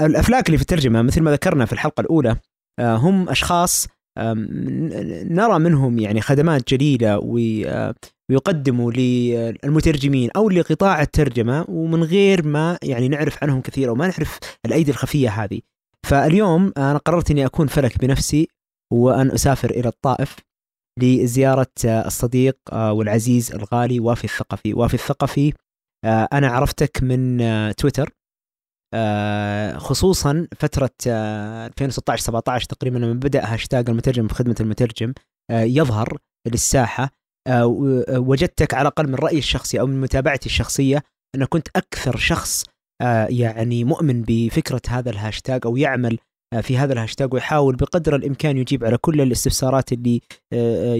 الأفلاك اللي في الترجمة مثل ما ذكرنا في الحلقة الأولى آه، هم أشخاص نرى منهم يعني خدمات جليلة ويقدموا للمترجمين أو لقطاع الترجمة ومن غير ما يعني نعرف عنهم كثير أو ما نعرف الأيدي الخفية هذه. فاليوم أنا قررت إني أكون فلك بنفسي وأن أسافر إلى الطائف لزيارة الصديق والعزيز الغالي وافي الثقفي، وافي الثقفي أنا عرفتك من تويتر آه، خصوصا فترة 2016 آه، 17 تقريبا لما بدأ هاشتاج المترجم بخدمة المترجم آه، يظهر للساحة. وجدتك على الأقل من رأيي الشخصي أو من متابعتي الشخصية أنا كنت أكثر شخص يعني مؤمن بفكرة هذا الهاشتاج أو يعمل في هذا الهاشتاج ويحاول بقدر الإمكان يجيب على كل الاستفسارات اللي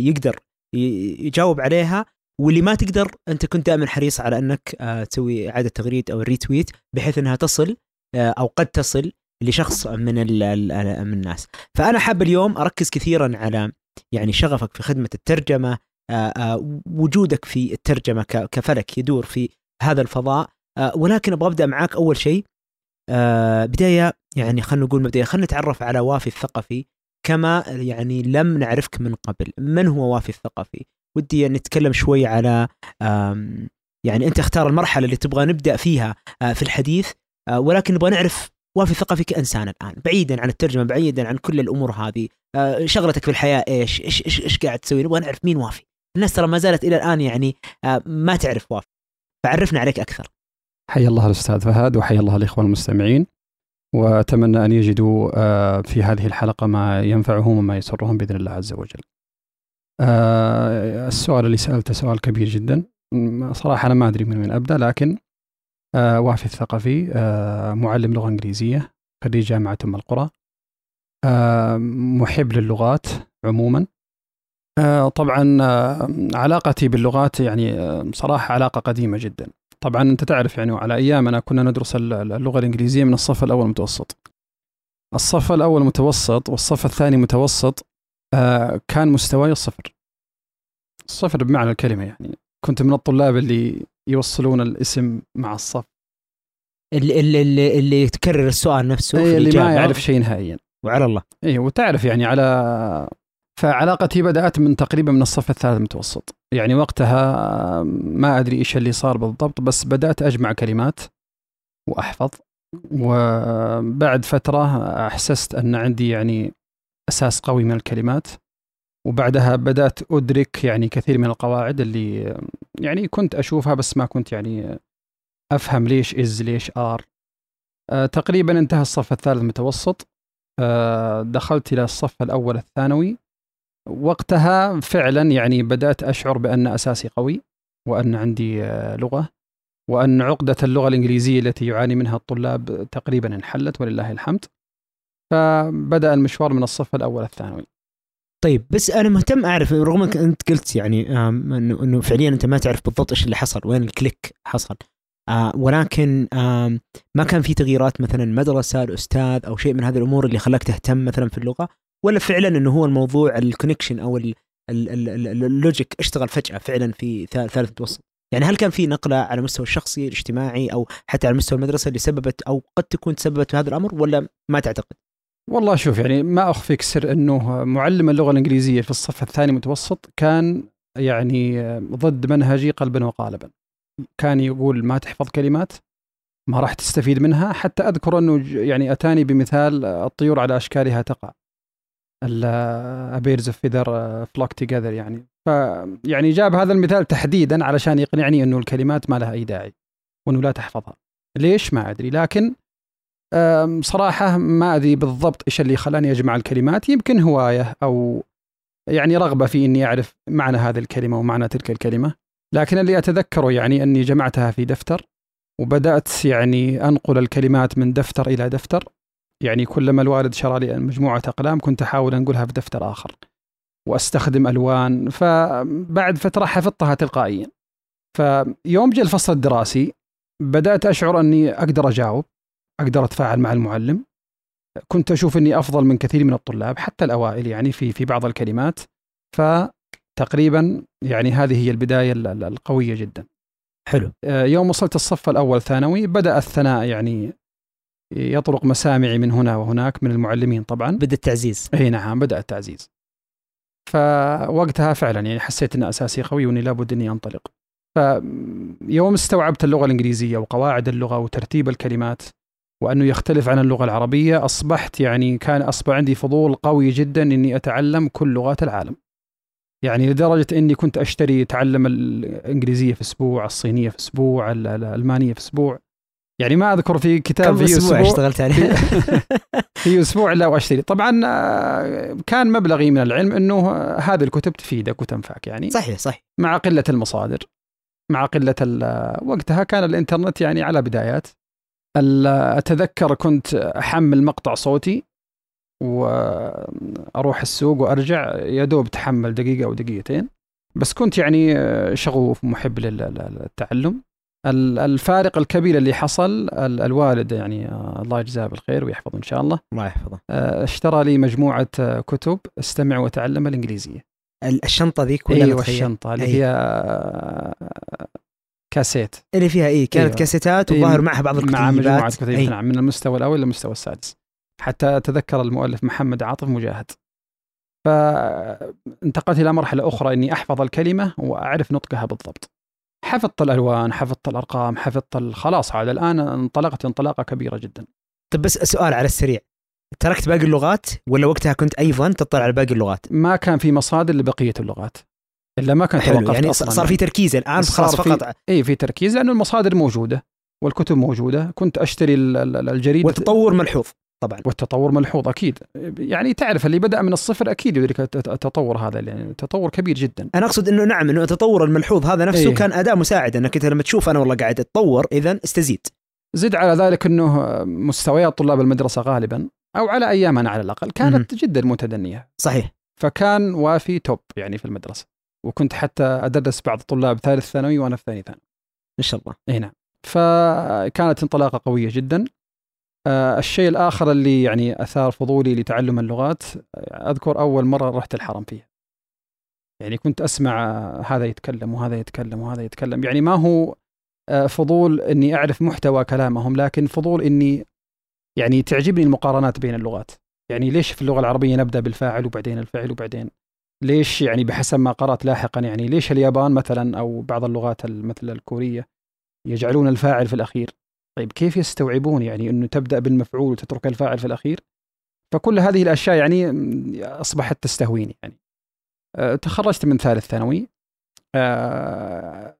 يقدر يجاوب عليها. واللي ما تقدر أنت كنت دائما حريص على أنك آه، تسوي إعادة تغريد أو الريتويت بحيث إنها تصل آه، أو قد تصل لشخص من من الناس. فأنا حاب اليوم أركز كثيرا على يعني شغفك في خدمة الترجمة آه، وجودك في الترجمة كفلك يدور في هذا الفضاء. ولكن أبغى أبدأ معاك أول شيء بداية يعني خلينا نقول مبدئيا خلينا نتعرف على وافي الثقفي كما يعني لم نعرفك من قبل. من هو وافي الثقفي؟ ودي نتكلم شوي على يعني أنت اختار المرحلة اللي تبغى نبدأ فيها آه، في الحديث آه، ولكن نبغى نعرف وافي ثقافي كانسان الآن بعيدا عن الترجمة بعيدا عن كل الأمور هذه آه، شغلتك في الحياة إيش إيش إيش, إيش قاعد تسوي نبغى نعرف مين وافي. الناس ترى ما زالت إلى الآن يعني ما تعرف وافي. فعرفنا عليك أكثر. حيا الله الأستاذ فهد وحيا الله الإخوان المستمعين وأتمنى أن يجدوا في هذه الحلقة ما ينفعهم وما يسرهم بإذن الله عز وجل. آه السؤال اللي سألته سؤال كبير جدا. صراحة أنا ما أدري من وين أبدأ لكن آه وافي الثقفي آه معلم لغة إنجليزية خريج جامعة أم القرى. آه محب للغات عموما. آه طبعا آه علاقتي باللغات يعني آه صراحة علاقة قديمة جدا. طبعا أنت تعرف يعني على أيامنا كنا ندرس اللغة الإنجليزية من الصف الأول متوسط الصف الأول متوسط والصف الثاني متوسط آه كان مستواي صفر. صفر بمعنى الكلمة يعني. كنت من الطلاب اللي يوصلون الاسم مع الصف. اللي اللي اللي, يتكرر السؤال نفسه أي اللي ما يعرف شيء نهائيا. وعلى الله. اي وتعرف يعني على فعلاقتي بدأت من تقريبا من الصف الثالث المتوسط. يعني وقتها ما أدري إيش اللي صار بالضبط بس بدأت أجمع كلمات وأحفظ. وبعد فترة أحسست أن عندي يعني أساس قوي من الكلمات. وبعدها بدأت أدرك يعني كثير من القواعد اللي يعني كنت أشوفها بس ما كنت يعني أفهم ليش is ليش are أه تقريبا انتهى الصف الثالث المتوسط أه دخلت إلى الصف الأول الثانوي. وقتها فعلا يعني بدأت أشعر بأن أساسي قوي وأن عندي أه لغة. وأن عقدة اللغة الإنجليزية التي يعاني منها الطلاب تقريبا انحلت ولله الحمد. فبدأ المشوار من الصف الأول الثانوي. طيب بس أنا مهتم أعرف رغم أنك أنت قلت يعني إنه إنه فعليا أنت ما تعرف بالضبط إيش اللي حصل وين ال click حصل. آه ولكن آه ما كان في تغييرات مثلا مدرسة الأستاذ أو شيء من هذه الأمور اللي خلاك تهتم مثلا في اللغة؟ ولا فعلا إنه هو الموضوع ال connection أو اللوجيك اشتغل فجأة فعلا في ثالث متوسط يعني هل كان في نقلة على المستوى الشخصي الاجتماعي أو حتى على مستوى المدرسة اللي سببت أو قد تكون تسببت في هذا الأمر ولا ما تعتقد؟ والله شوف يعني ما أخفيك سر إنه معلم اللغة الإنجليزية في الصف الثاني متوسط كان يعني ضد منهجي قلبا وقالبا. كان يقول ما تحفظ كلمات ما راح تستفيد منها حتى أذكر إنه يعني أتاني بمثال الطيور على أشكالها تقع. birds of a feather flock together يعني ف يعني جاب هذا المثال تحديدا علشان يقنعني إنه الكلمات ما لها أي داعي وإنه لا تحفظها. ليش ما أدري لكن صراحة ما أدري بالضبط إيش اللي خلاني أجمع الكلمات. يمكن هواية أو يعني رغبة في إني أعرف معنى هذه الكلمة ومعنى تلك الكلمة. لكن اللي أتذكره يعني أني جمعتها في دفتر وبدأت يعني أنقل الكلمات من دفتر إلى دفتر. يعني كلما الوالد شرى لي مجموعة أقلام كنت أحاول أنقلها في دفتر آخر وأستخدم ألوان. فبعد فترة حفظتها تلقائيا. فيوم جاء الفصل الدراسي بدأت أشعر أني أقدر أجاوب. أقدر أتفاعل مع المعلم. كنت أشوف إني أفضل من كثير من الطلاب حتى الأوائل يعني في في بعض الكلمات. فتقريبا يعني هذه هي البداية القوية جدا. حلو. آه، يوم وصلت الصف الأول ثانوي بدأ الثناء يعني يطرق مسامعي من هنا وهناك من المعلمين طبعا. بدأ التعزيز. إي نعم بدأ التعزيز. فوقتها فعلا يعني حسيت ان أساسي قوي وإني لابد إني أنطلق. فيوم استوعبت اللغة الإنجليزية وقواعد اللغة وترتيب الكلمات. وأنه يختلف عن اللغة العربية. أصبحت يعني كان اصبح عندي فضول قوي جدا إني أتعلم كل لغات العالم. يعني لدرجة إني كنت أشتري أتعلم الإنجليزية في أسبوع، الصينية في أسبوع، الألمانية في أسبوع. يعني ما أذكر في كتاب كم في أسبوع اشتغلت عليه في أسبوع لا وأشتري. طبعا آه، كان مبلغي من العلم إنه هذه الكتب تفيدك وتنفعك يعني. صحيح صحيح. مع قلة المصادر مع قلة وقتها كان الإنترنت يعني على بدايات. أتذكر كنت أحمل مقطع صوتي وأروح السوق وأرجع يا دوب تحمل دقيقة أو دقيقتين. بس كنت يعني شغوف محب للتعلم. الفارق الكبير اللي حصل الوالد يعني الله يجزاه بالخير ويحفظه إن شاء الله. الله يحفظه. اشترى لي مجموعة كتب استمع وتعلم الإنجليزية. الشنطة ذيك ولا أيوه الشنطة اللي هي كاسيت اللي فيها اي كانت أيوة. كاسيتات وظاهر. معها بعض الكتيبات مع مجموعة كتيبات أيوة. نعم من المستوى الأول للمستوى السادس حتى اتذكر المؤلف محمد عاطف مجاهد فانتقلت إلى مرحلة أخرى إني أحفظ الكلمة وأعرف نطقها بالضبط حفظت الألوان حفظت الأرقام حفظت خلاص عاد الآن انطلقت انطلاقة كبيرة جدا طب بس سؤال على السريع تركت باقي اللغات ولا وقتها كنت أيضا تطلع على باقي اللغات؟ ما كان في مصادر لبقية اللغات إلا ما كان حلو يعني أصلاً. صار في تركيز الآن خلاص فقط. اي في تركيز لأنه المصادر موجودة والكتب موجودة. كنت أشتري الجريدة. والتطور ملحوظ طبعا. والتطور ملحوظ أكيد. يعني تعرف اللي بدأ من الصفر أكيد يدرك التطور هذا يعني تطور كبير جدا. أنا أقصد إنه نعم إنه التطور الملحوظ هذا نفسه إيه؟ كان أداة مساعد إنك أنت لما تشوف أنا والله قاعد أتطور اذا استزيد. زد على ذلك إنه مستويات طلاب المدرسة غالبا أو على أيامنا على الأقل كانت م- جدا متدنية. صحيح. فكان وافي توب يعني في المدرسة. وكنت حتى أدرس بعض طلاب ثالث ثانوي وأنا في ثاني ثانوي. ما شاء الله. اي نعم. فكانت انطلاقة قوية جدا. آه الشيء الآخر اللي يعني أثار فضولي لتعلم اللغات أذكر أول مرة رحت الحرم فيها. يعني كنت أسمع هذا يتكلم وهذا يتكلم وهذا يتكلم. يعني ما هو آه، فضول إني أعرف محتوى كلامهم لكن فضول إني يعني تعجبني المقارنات بين اللغات. يعني ليش في اللغة العربية نبدأ بالفاعل وبعدين الفعل وبعدين؟ ليش يعني بحسب ما قرأت لاحقا يعني ليش اليابان مثلا أو بعض اللغات مثل الكورية يجعلون الفاعل في الأخير؟ طيب كيف يستوعبون يعني إنه تبدأ بالمفعول وتترك الفاعل في الأخير؟ فكل هذه الأشياء يعني أصبحت تستهويني يعني. أه تخرجت من ثالث ثانوي. أه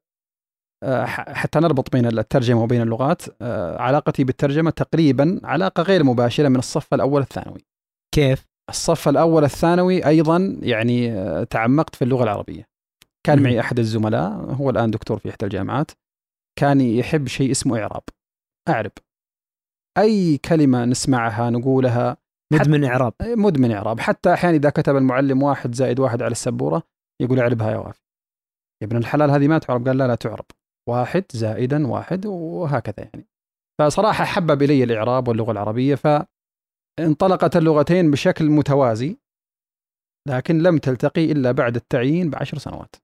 أه حتى نربط بين الترجمة وبين اللغات. علاقتي بالترجمة تقريبا علاقة غير مباشرة من الصف الأول الثانوي. كيف؟ الصف الأول الثانوي أيضا يعني آه، تعمقت في اللغة العربية. كان معي أحد الزملاء هو الآن دكتور في إحدى الجامعات كان يحب شيء اسمه إعراب أعرب. أي كلمة نسمعها نقولها مدمن إعراب. مدمن إعراب. حتى أحيانا إذا كتب المعلم واحد زائد واحد على السبورة يقول أعربها يا وافي. يا ابن الحلال هذه ما تعرب. قال لا لا تعرب. واحد زائدا واحد وهكذا يعني. فصراحة حبب إلي الإعراب واللغة العربية. ف انطلقت اللغتين بشكل متوازي لكن لم تلتقي إلا بعد التعيين بعشر سنوات.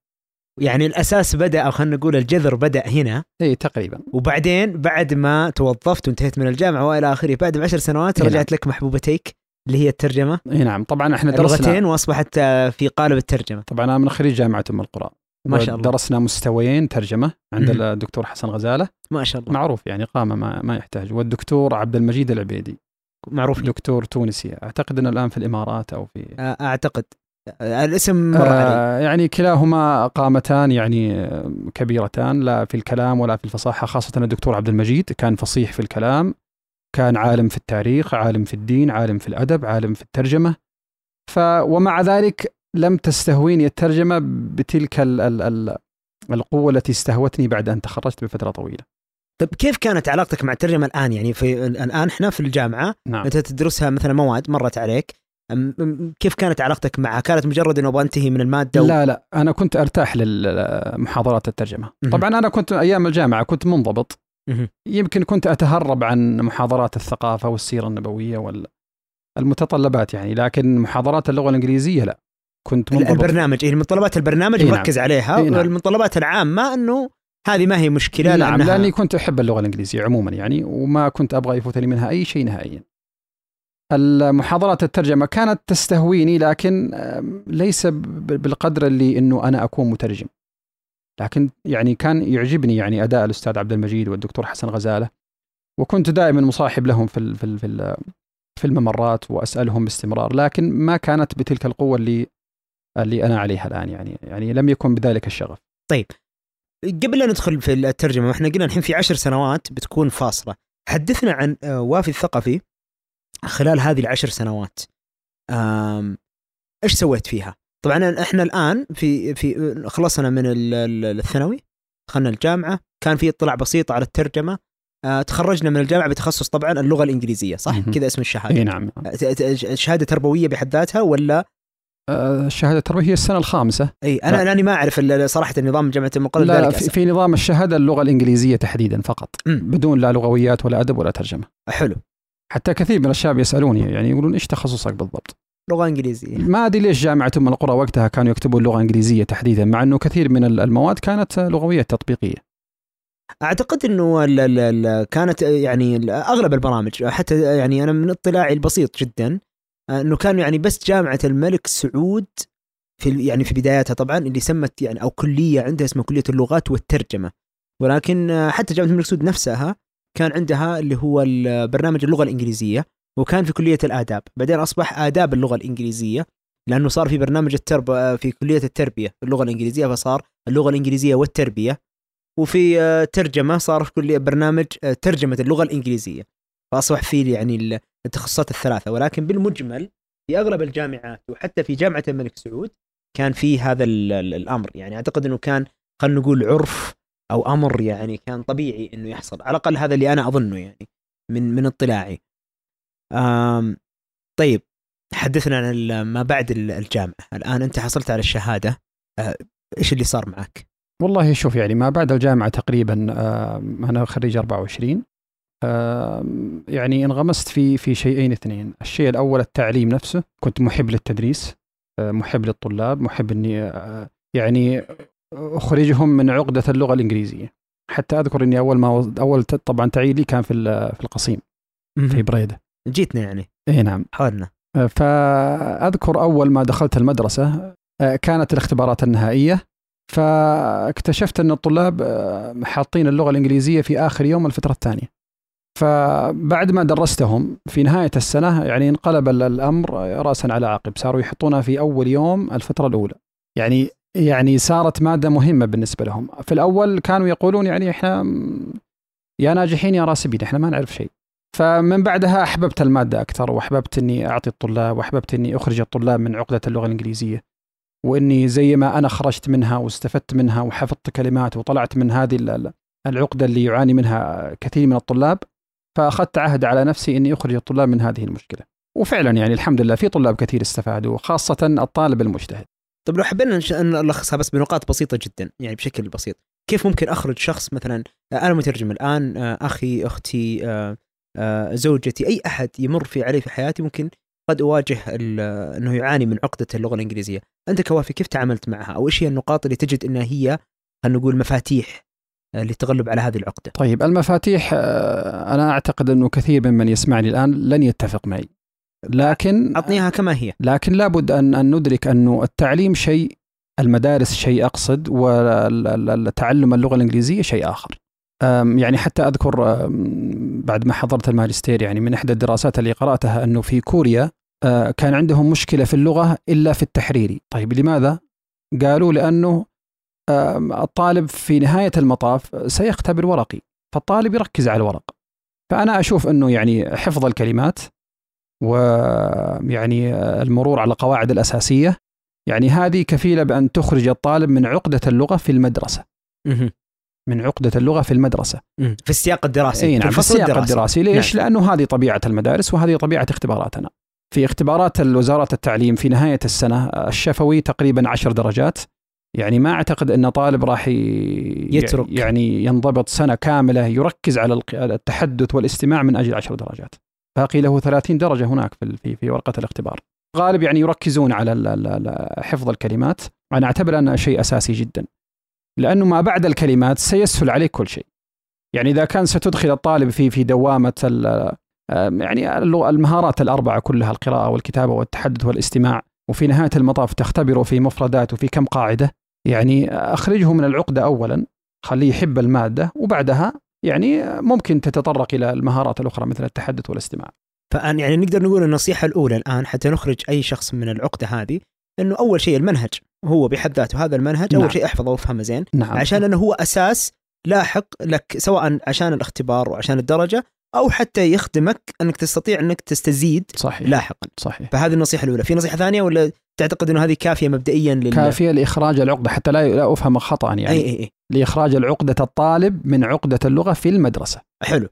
يعني الأساس بدأ أو خلينا نقول الجذر بدأ هنا. إي تقريبا. وبعدين بعد ما توظفت وانتهيت من الجامعة وإلى آخره بعد بعشر سنوات إيه رجعت نعم. لك محبوبتيك اللي هي الترجمة؟ إي نعم. طبعا إحنا درسنا. لغتين وأصبحت في قالب الترجمة. طبعا أنا من خريج جامعة أم القرى. ما شاء الله. درسنا مستويين ترجمة عند الدكتور حسن غزالة. ما شاء الله. معروف يعني قامة ما, ما يحتاج. والدكتور عبد المجيد العبيدي. معروف دكتور تونسي. أعتقد إنه الآن في الإمارات أو في أعتقد. الاسم مر آه يعني كلاهما قامتان يعني كبيرتان لا في الكلام ولا في الفصاحة خاصة الدكتور عبد المجيد كان فصيح في الكلام كان عالم في التاريخ عالم في الدين عالم في الأدب عالم في الترجمة. ف ومع ذلك لم تستهويني الترجمة بتلك ال ال ال القوة التي استهوتني بعد أن تخرجت بفترة طويلة. طيب كيف كانت علاقتك مع الترجمة الآن يعني في الآن إحنا في الجامعة نعم. أنت تدرسها مثلا مواد مرت عليك كيف كانت علاقتك معها؟ كانت مجرد إنه أبغى انتهي من المادة و... لا لا أنا كنت أرتاح للمحاضرات الترجمة، طبعا أنا كنت أيام الجامعة كنت منضبط يمكن كنت أتهرب عن محاضرات الثقافة والسيرة النبوية والمتطلبات يعني لكن محاضرات اللغة الإنجليزية لا كنت منضبط البرنامج إيه متطلبات البرنامج إيه مركز نعم. عليها إيه نعم. والمتطلبات العامة إنه هذه ما هي مشكلة نعم لأنها لأني كنت أحب اللغة الإنجليزية عموما يعني وما كنت أبغى يفوتني منها أي شيء نهائيا. المحاضرات الترجمة كانت تستهويني لكن ليس بالقدر اللي إنه أنا أكون مترجم. لكن يعني كان يعجبني يعني أداء الأستاذ عبد المجيد والدكتور حسن غزالة وكنت دائما مصاحب لهم في في في في الممرات وأسألهم باستمرار لكن ما كانت بتلك القوة اللي اللي أنا عليها الآن يعني يعني لم يكن بذلك الشغف. قبل لا ندخل في الترجمة إحنا قلنا الحين في عشر سنوات بتكون فاصلة. حدثنا عن آه، وافي الثقفي خلال هذه العشر سنوات. إيش سويت فيها؟ طبعا إحنا الآن في في خلصنا من ال- ال- الثانوي دخلنا الجامعة كان في اطلاع بسيط على الترجمة. آه، تخرجنا من الجامعة بتخصص طبعا اللغة الإنجليزية صح؟ كذا اسم الشهادة. إي نعم. ت- شهادة تربوية بحد ذاتها ولا آه، الشهادة التربويه هي السنة الخامسة. أي أنا لاني ما أعرف صراحة النظام جامعة المقر لا في. في نظام الشهادة اللغة الإنجليزية تحديدا فقط مم. بدون لا لغويات ولا أدب ولا ترجمة. حلو. حتى كثير من الشباب يسألوني يعني يقولون إيش تخصصك بالضبط؟ لغة إنجليزية. ما أدري ليش جامعة أم القرى وقتها كانوا يكتبون لغة إنجليزية تحديدا مع إنه كثير من ال- المواد كانت لغوية تطبيقية. أعتقد إنه ال ال ال كانت يعني أغلب البرامج حتى يعني أنا من اطلاعي البسيط جدا إنه كان يعني بس جامعة الملك سعود في يعني في بداياتها طبعا اللي سمت يعني أو كلية عندها اسمها كلية اللغات والترجمة. ولكن آه، حتى جامعة الملك سعود نفسها كان عندها اللي هو برنامج اللغة الإنجليزية وكان في كلية الآداب. بعدين أصبح آداب اللغة الإنجليزية لأنه صار في برنامج الترب آه، في كلية التربية اللغة الإنجليزية فصار اللغة الإنجليزية والتربية. وفي آه، ترجمة صار في كل برنامج آه، ترجمة اللغة الإنجليزية. فأصبح في يعني التخصصات الثلاثة ولكن بالمجمل في أغلب الجامعات وحتى في جامعة الملك سعود كان في هذا ال- ال- الأمر. يعني أعتقد إنه كان خلينا نقول عرف أو أمر يعني كان طبيعي إنه يحصل على الأقل هذا اللي أنا أظنه يعني من من اطلاعي. آم طيب حدثنا عن ما بعد ال- الجامعة. الآن أنت حصلت على الشهادة آه، إيش اللي صار معك؟ والله شوف يعني ما بعد الجامعة تقريبا آه، أنا خريج 24 آه، يعني انغمست في في شيئين اثنين، الشيء الأول التعليم نفسه، كنت محب للتدريس آه، محب للطلاب، محب إني آه، يعني أخرجهم من عقدة اللغة الإنجليزية. حتى أذكر إني أول ما أول طبعا تعييني كان في في القصيم في بريدة. جيتنا يعني إي نعم. حولنا آه، فأذكر أول ما دخلت المدرسة كانت الاختبارات النهائية فاكتشفت إن الطلاب حاطين اللغة الإنجليزية في آخر يوم الفترة الثانية. فبعد ما درستهم في نهاية السنة يعني انقلب ال- الأمر راسا على عقب، صاروا يحطونها في أول يوم الفترة الأولى. يعني يعني صارت مادة مهمة بالنسبة لهم، في الأول كانوا يقولون يعني إحنا م- يا ناجحين يا راسبين إحنا ما نعرف شيء. فمن بعدها أحببت المادة أكثر وأحببت إني أعطي الطلاب وأحببت إني أخرج الطلاب من عقدة اللغة الإنجليزية. وإني زي ما أنا خرجت منها واستفدت منها وحفظت كلمات وطلعت من هذه ال- ال- العقدة اللي يعاني منها كثير من الطلاب فأخذت عهد على نفسي إني أخرج الطلاب من هذه المشكلة. وفعلا يعني الحمد لله في طلاب كثير استفادوا خاصة الطالب المجتهد. طيب لو حبينا نلخصها بس بنقاط بسيطة جدا يعني بشكل بسيط كيف ممكن أخرج شخص مثلا آه، أنا مترجم الآن آه، أخي أختي آه، زوجتي أي أحد يمر في علي في حياتي ممكن قد أواجه أنه يعاني من عقدة اللغة الإنجليزية أنت كوافي كيف تعاملت معها أو إيش هي النقاط اللي تجد إنها هي خلينا نقول مفاتيح للتغلب على هذه العقدة طيب المفاتيح آه، أنا أعتقد أنه كثير ممن يسمعني الآن لن يتفق معي. لكن أعطنيها كما هي لكن لابد ان أن ندرك أنه التعليم شيء المدارس شيء أقصد وتعلم اللغة الإنجليزية شيء آخر. يعني حتى أذكر بعد ما حضرت الماجستير يعني من إحدى الدراسات اللي قرأتها أنه في كوريا آه، كان عندهم مشكلة في اللغة إلا في التحريري، طيب لماذا؟ قالوا لأنه الطالب في نهاية المطاف سيختبر ورقي، فالطالب يركز على الورق. فأنا أشوف إنه يعني حفظ الكلمات ويعني المرور على القواعد الأساسية يعني هذه كفيلة بأن تخرج الطالب من عقدة اللغة في المدرسة مهم. من عقدة اللغة في المدرسة مهم. في السياق الدراسي إي نعم في السياق الدراسي ليش؟ نعم. لأنه هذه طبيعة المدارس وهذه طبيعة اختباراتنا في اختبارات وزاره التعليم في نهاية السنة الشفوي تقريبا عشر درجات يعني ما أعتقد أن طالب راح يترك. يعني ينضبط سنة كاملة يركز على التحدث والاستماع من أجل عشر درجات. باقي له 30 درجة هناك في في, ورقة الاختبار. غالب يعني يركزون على حفظ الكلمات. أنا أعتبر أنها شيء أساسي جدا. لأنه ما بعد الكلمات سيسهل عليك كل شيء. يعني إذا كان ستدخل الطالب في في دوامة يعني المهارات الأربعة كلها القراءة والكتابة والتحدث والاستماع وفي نهاية المطاف تختبره في مفردات وفي كم قاعدة يعني أخرجه من العقدة اولا خليه يحب المادة وبعدها يعني ممكن تتطرق إلى المهارات الأخرى مثل التحدث والاستماع. فان يعني نقدر نقول النصيحة الأولى الآن حتى نخرج أي شخص من العقدة هذه إنه أول شيء المنهج هو بحد ذاته هذا المنهج نعم. اول شيء احفظه وافهمه زين نعم. عشان إنه هو أساس لاحق لك سواء عشان الاختبار وعشان الدرجة أو حتى يخدمك أنك تستطيع أنك تستزيد صحيح. لاحقا. صحيح. فهذه النصيحة الأولى. في نصيحة ثانية ولا تعتقد أنه هذه كافية مبدئيا لل... كافية لإخراج العقدة. حتى لا لا أفهم خطا يعني. أي أي أي. لإخراج العقدة الطالب من عقدة اللغة في المدرسة. حلو.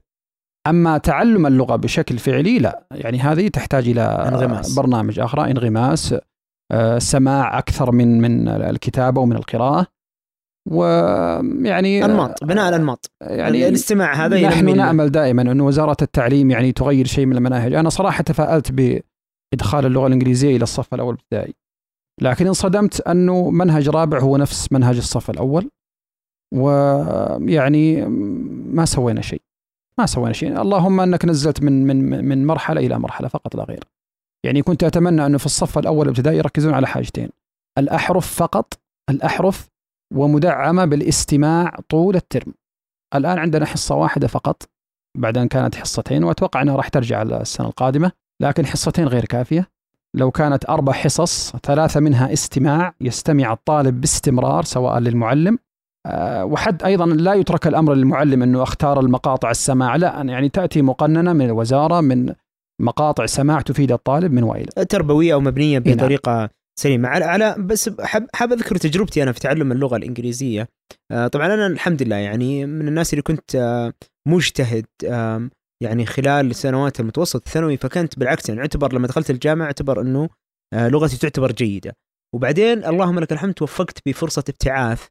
أما تعلم اللغة بشكل فعلي لا. يعني هذه تحتاج إلى انغماس. برنامج آخر انغماس آه، سماع أكثر من من الكتابه ومن القراءة. ويعني أنماط بناء الانماط يعني الاستماع هذا نحن نأمل دائما أن وزارة التعليم يعني تغير شيء من المناهج. أنا صراحة تفائلت بإدخال اللغة الإنجليزية إلى الصف الأول ابتدائي لكن انصدمت أنه منهج رابع هو نفس منهج الصف الأول. ويعني ما سوينا شيء. ما سوينا شيء. اللهم أنك نزلت من من من مرحلة إلى مرحلة فقط لا غير. يعني كنت أتمنى انه في الصف الأول ابتدائي يركزون على حاجتين. الأحرف فقط. الأحرف ومدعمة بالاستماع طول الترم. الآن عندنا حصة واحدة فقط بعد أن كانت حصتين وأتوقع أنها راح ترجع السنة القادمة لكن حصتين غير كافية. لو كانت أربع حصص ثلاثة منها استماع يستمع الطالب باستمرار سواء للمعلم. آه، وحد أيضا لا يترك الأمر للمعلم أنه أختار المقاطع السماع لا يعني تأتي مقننة من الوزارة من مقاطع سماع تفيد الطالب من والى تربوية أو مبنية نعم. بطريقة سليمة. على على بس حاب حاب أذكر تجربتي أنا في تعلم اللغة الإنجليزية. آه، طبعا أنا الحمد لله يعني من الناس اللي كنت آه، مجتهد يعني خلال سنوات المتوسط الثانوي فكنت بالعكس يعني أعتبر لما دخلت الجامعة أعتبر إنه لغتي تعتبر جيدة. وبعدين اللهم لك الحمد توفقت بفرصة ابتعاث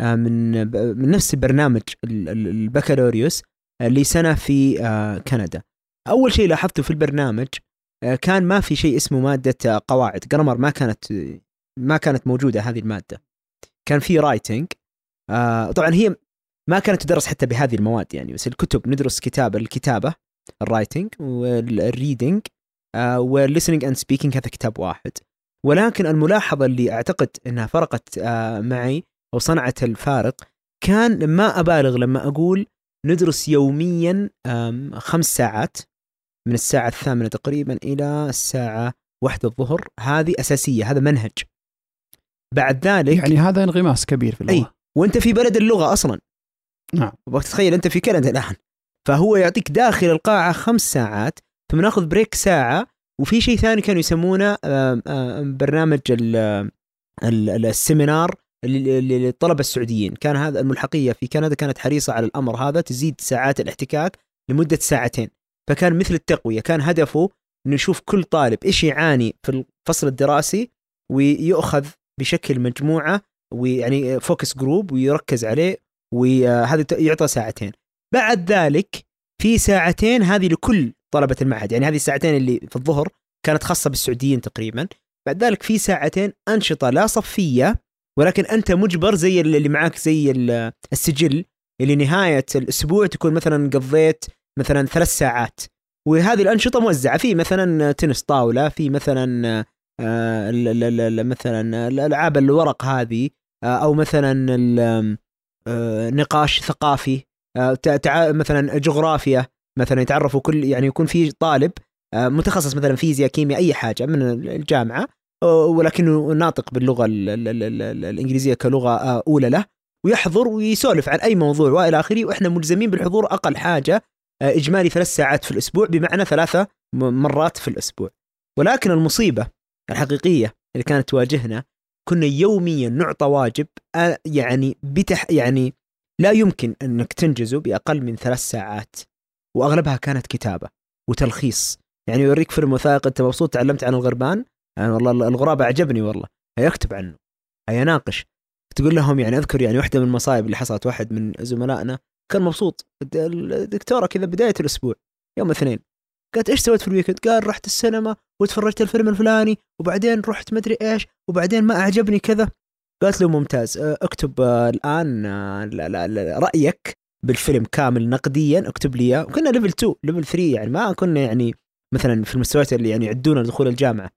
آه، من من نفس برنامج البكالوريوس آه، لسنة في آه، كندا. أول شيء لاحظته في البرنامج كان ما في شيء اسمه مادة قواعد. grammar ما كانت ما كانت موجودة هذه المادة. كان في writing طبعا هي ما كانت تدرس حتى بهذه المواد يعني بس الكتب ندرس كتابه الكتابة ال writing وال reading وال listening and speaking هذا كتاب واحد. ولكن الملاحظة اللي أعتقد إنها فرقت معي أو صنعت الفارق كان ما أبالغ لما أقول ندرس يوميا خمس ساعات. من الساعة الثامنة تقريبا إلى الساعة واحدة الظهر. هذه أساسية هذا منهج. بعد ذلك يعني هذا انغماس كبير في اللغة. أي وأنت في بلد اللغة أصلا. نعم. تخيل أنت في كندا الآن. فهو يعطيك داخل القاعة خمس ساعات ثم نأخذ بريك ساعة وفي شيء ثاني كانوا يسمونه برنامج ال seminar للطلبة السعوديين. كان هذا الملحقية في كندا كانت حريصة على الأمر هذا تزيد ساعات الاحتكاك لمدة ساعتين. فكان مثل التقوية كان هدفه إنه يشوف كل طالب إيش يعاني في الفصل الدراسي ويؤخذ بشكل مجموعة ويعني focus group ويركز عليه وهذا يعطى ساعتين. بعد ذلك في ساعتين هذه لكل طلبة المعهد يعني هذه الساعتين اللي في الظهر كانت خاصة بالسعوديين تقريبا. بعد ذلك في ساعتين أنشطة لا صفية ولكن أنت مجبر زي اللي معاك زي السجل اللي نهاية الأسبوع تكون مثلا قضيت مثلا ثلاث ساعات. وهذه الأنشطة موزعة. في مثلا تنس طاولة في مثلا آه مثلا الألعاب الورق هذه آه أو مثلا آه نقاش ثقافي مثلا جغرافيا مثلا يتعرفوا كل يعني يكون في طالب متخصص مثلا فيزياء كيمياء أي حاجة من الجامعة ولكنه ناطق باللغة الإنجليزية كلغة أولى له ويحضر ويسولف عن أي موضوع وإلى آخره وإحنا ملزمين بالحضور أقل حاجة إجمالي ثلاث ساعات في الأسبوع بمعنى ثلاثة مرات في الأسبوع. ولكن المصيبة الحقيقية اللي كانت تواجهنا كنا يوميا نعطى واجب آه، يعني بتح يعني لا يمكن أنك تنجزه بأقل من ثلاث ساعات. وأغلبها كانت كتابة وتلخيص. يعني يوريك فيلم وثائقي أنت مبسوط تعلمت عن الغربان؟ يعني والله الغراب أعجبني والله. يكتب عنه. يناقش تقول لهم يعني أذكر يعني واحدة من المصايب اللي حصلت واحد من زملائنا كان مبسوط. الدكتورة كذا بداية الأسبوع يوم الاثنين قالت إيش سويت في ال weekend؟ قال رحت السينما وتفرجت الفيلم الفلاني وبعدين رحت مدري إيش وبعدين ما أعجبني كذا. قالت له ممتاز اكتب الآن لا- لا- لا- رأيك بالفيلم كامل نقديا اكتب لي إياه. وكنا level 2 level 3 يعني ما كنا يعني مثلا في المستويات اللي يعني يعدونا لدخول الجامعة.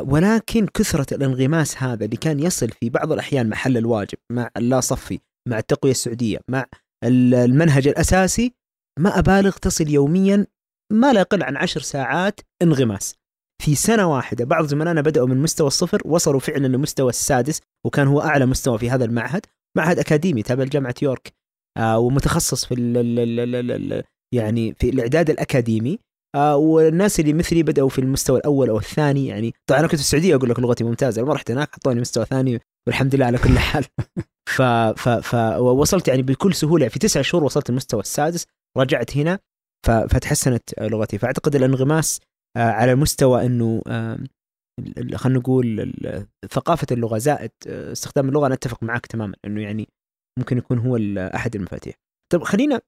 ولكن كثرة الانغماس هذا اللي كان يصل في بعض الأحيان محل الواجب مع اللا صفي مع التقوية السعودية مع المنهج الأساسي ما أبالغ تصل يوميا ما لا يقل عن عشر ساعات انغماس. في سنة واحدة بعض زملائنا بدأوا من مستوى الصفر وصلوا فعلا لمستوى السادس وكان هو أعلى مستوى في هذا المعهد معهد أكاديمي تابع لجامعة يورك آه ومتخصص في ال ال ال ال ال ال يعني في الإعداد الأكاديمي آه والناس اللي مثلي بدأوا في المستوى الأول أو الثاني يعني طبعا أنا كنت في السعودية أقول لك لغتي ممتازة لما رحت هناك حطوني مستوى ثاني. والحمد لله على كل حال ف ف ف وصلت يعني بكل سهولة في تسعة شهور وصلت المستوى السادس رجعت هنا ف- فتحسنت لغتي فأعتقد الانغماس آه، على مستوى إنه خلينا نقول ثقافة اللغة زائد آه، استخدام اللغة أنا أتفق معك تماما إنه يعني ممكن يكون هو أحد المفاتيح. طيب خلينا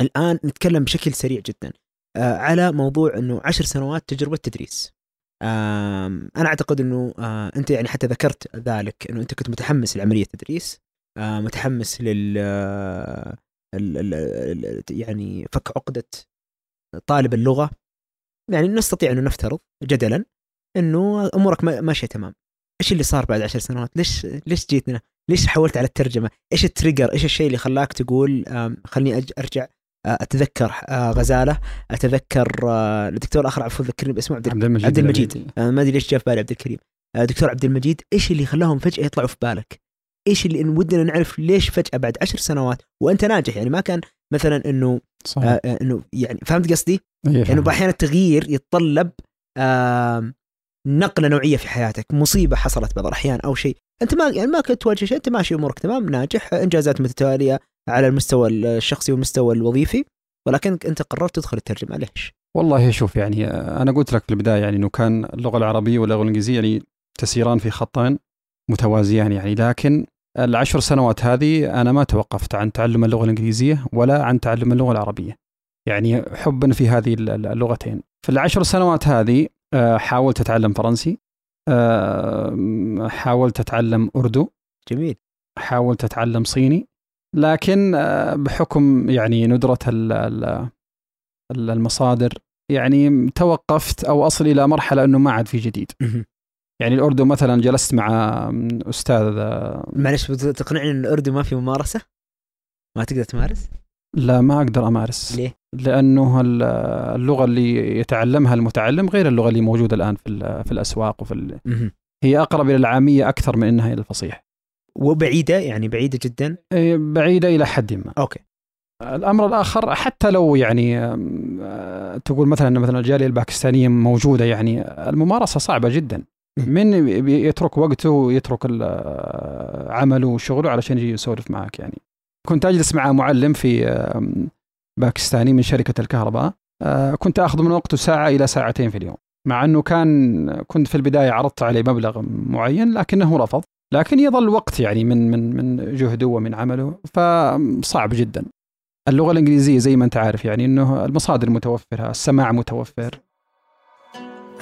الآن نتكلم بشكل سريع جدا آه، على موضوع إنه عشر سنوات تجربة تدريس. أنا أعتقد إنه آه، أنت يعني حتى ذكرت ذلك إنه أنت كنت متحمس لعملية التدريس آه، متحمس لل آه، يعني فك عقدة طالب اللغة. يعني نستطيع انه نفترض جدلا إنه أمورك ما- ماشية تمام. إيش اللي صار بعد عشر سنوات؟ ليش ليش جيتنا ليش حولت على الترجمة؟ إيش التريجر؟ إيش الشيء اللي خلاك تقول أج- أرجع؟ أتذكر آه، غزالة. أتذكر آه، الدكتور اخر عفوا ذكرني باسمه عبد عبد المجيد عبد المجيد. آه، ما أدري ليش جاء في بالي عبد الكريم. آه، دكتور عبد المجيد إيش اللي خلاهم فجأة يطلعوا في بالك؟ إيش اللي إن ودنا نعرف ليش فجأة بعد عشر سنوات وأنت ناجح؟ يعني ما كان مثلا إنه صحيح. آه، آه، إنه يعني فهمت قصدي؟ إيه، يعني. أحيانا التغيير يتطلب آم، نقلة نوعية في حياتك مصيبة حصلت بعض الأحيان أو شيء. أنت ما يعني ما كنت تواجه شيء أنت ماشي أمورك تمام ناجح إنجازات متتالية على المستوى الشخصي والمستوى الوظيفي ولكن أنت قررت تدخل الترجمة ليش؟ والله شوف يعني أنا قلت لك في البداية يعني إنه كان اللغة العربية واللغة الإنجليزية يعني تسيران في خطين متوازيان يعني لكن العشر سنوات هذه أنا ما توقفت عن تعلم اللغة الإنجليزية ولا عن تعلم اللغة العربية. يعني حبا في هذه الل- اللغتين. في العشر سنوات هذه آه، حاولت أتعلم فرنسي آه، حاولت أتعلم أردو جميل حاولت أتعلم صيني لكن آه، بحكم يعني ال- المصادر يعني توقفت أو أصل إلى مرحلة إنه ما عاد في جديد. يعني الأردن مثلا جلست مع أستاذ آه، معلش تقنعني إن الأردن ما في ممارسة؟ ما تقدر تمارس؟ لا ما أقدر أمارس ليه؟ لأنه ال- اللغة اللي يتعلمها المتعلم غير اللغة اللي موجودة الآن في في الأسواق وفي. هي أقرب إلى العامية أكثر من إنها إلى الفصيح وبعيدة يعني بعيدة جدا؟ إيه، بعيدة إلى حد ما. أوكي. الأمر الآخر حتى لو يعني آه، تقول مثلا مثلا الجالية الباكستانية موجودة يعني الممارسة صعبة جدا. من يترك وقته ويترك آه، عمله وشغله علشان يجي يسولف معك يعني. كنت أجلس مع معلم في باكستاني من شركة الكهرباء. آه، كنت آخذ من وقته ساعة إلى ساعتين في اليوم. مع إنه كان كنت في البداية عرضت عليه مبلغ معين لكنه رفض. لكن يظل وقت يعني من من من جهده ومن عمله فصعب جدا. اللغة الإنجليزية زي ما أنت عارف يعني إنه المصادر متوفرة السماع متوفر.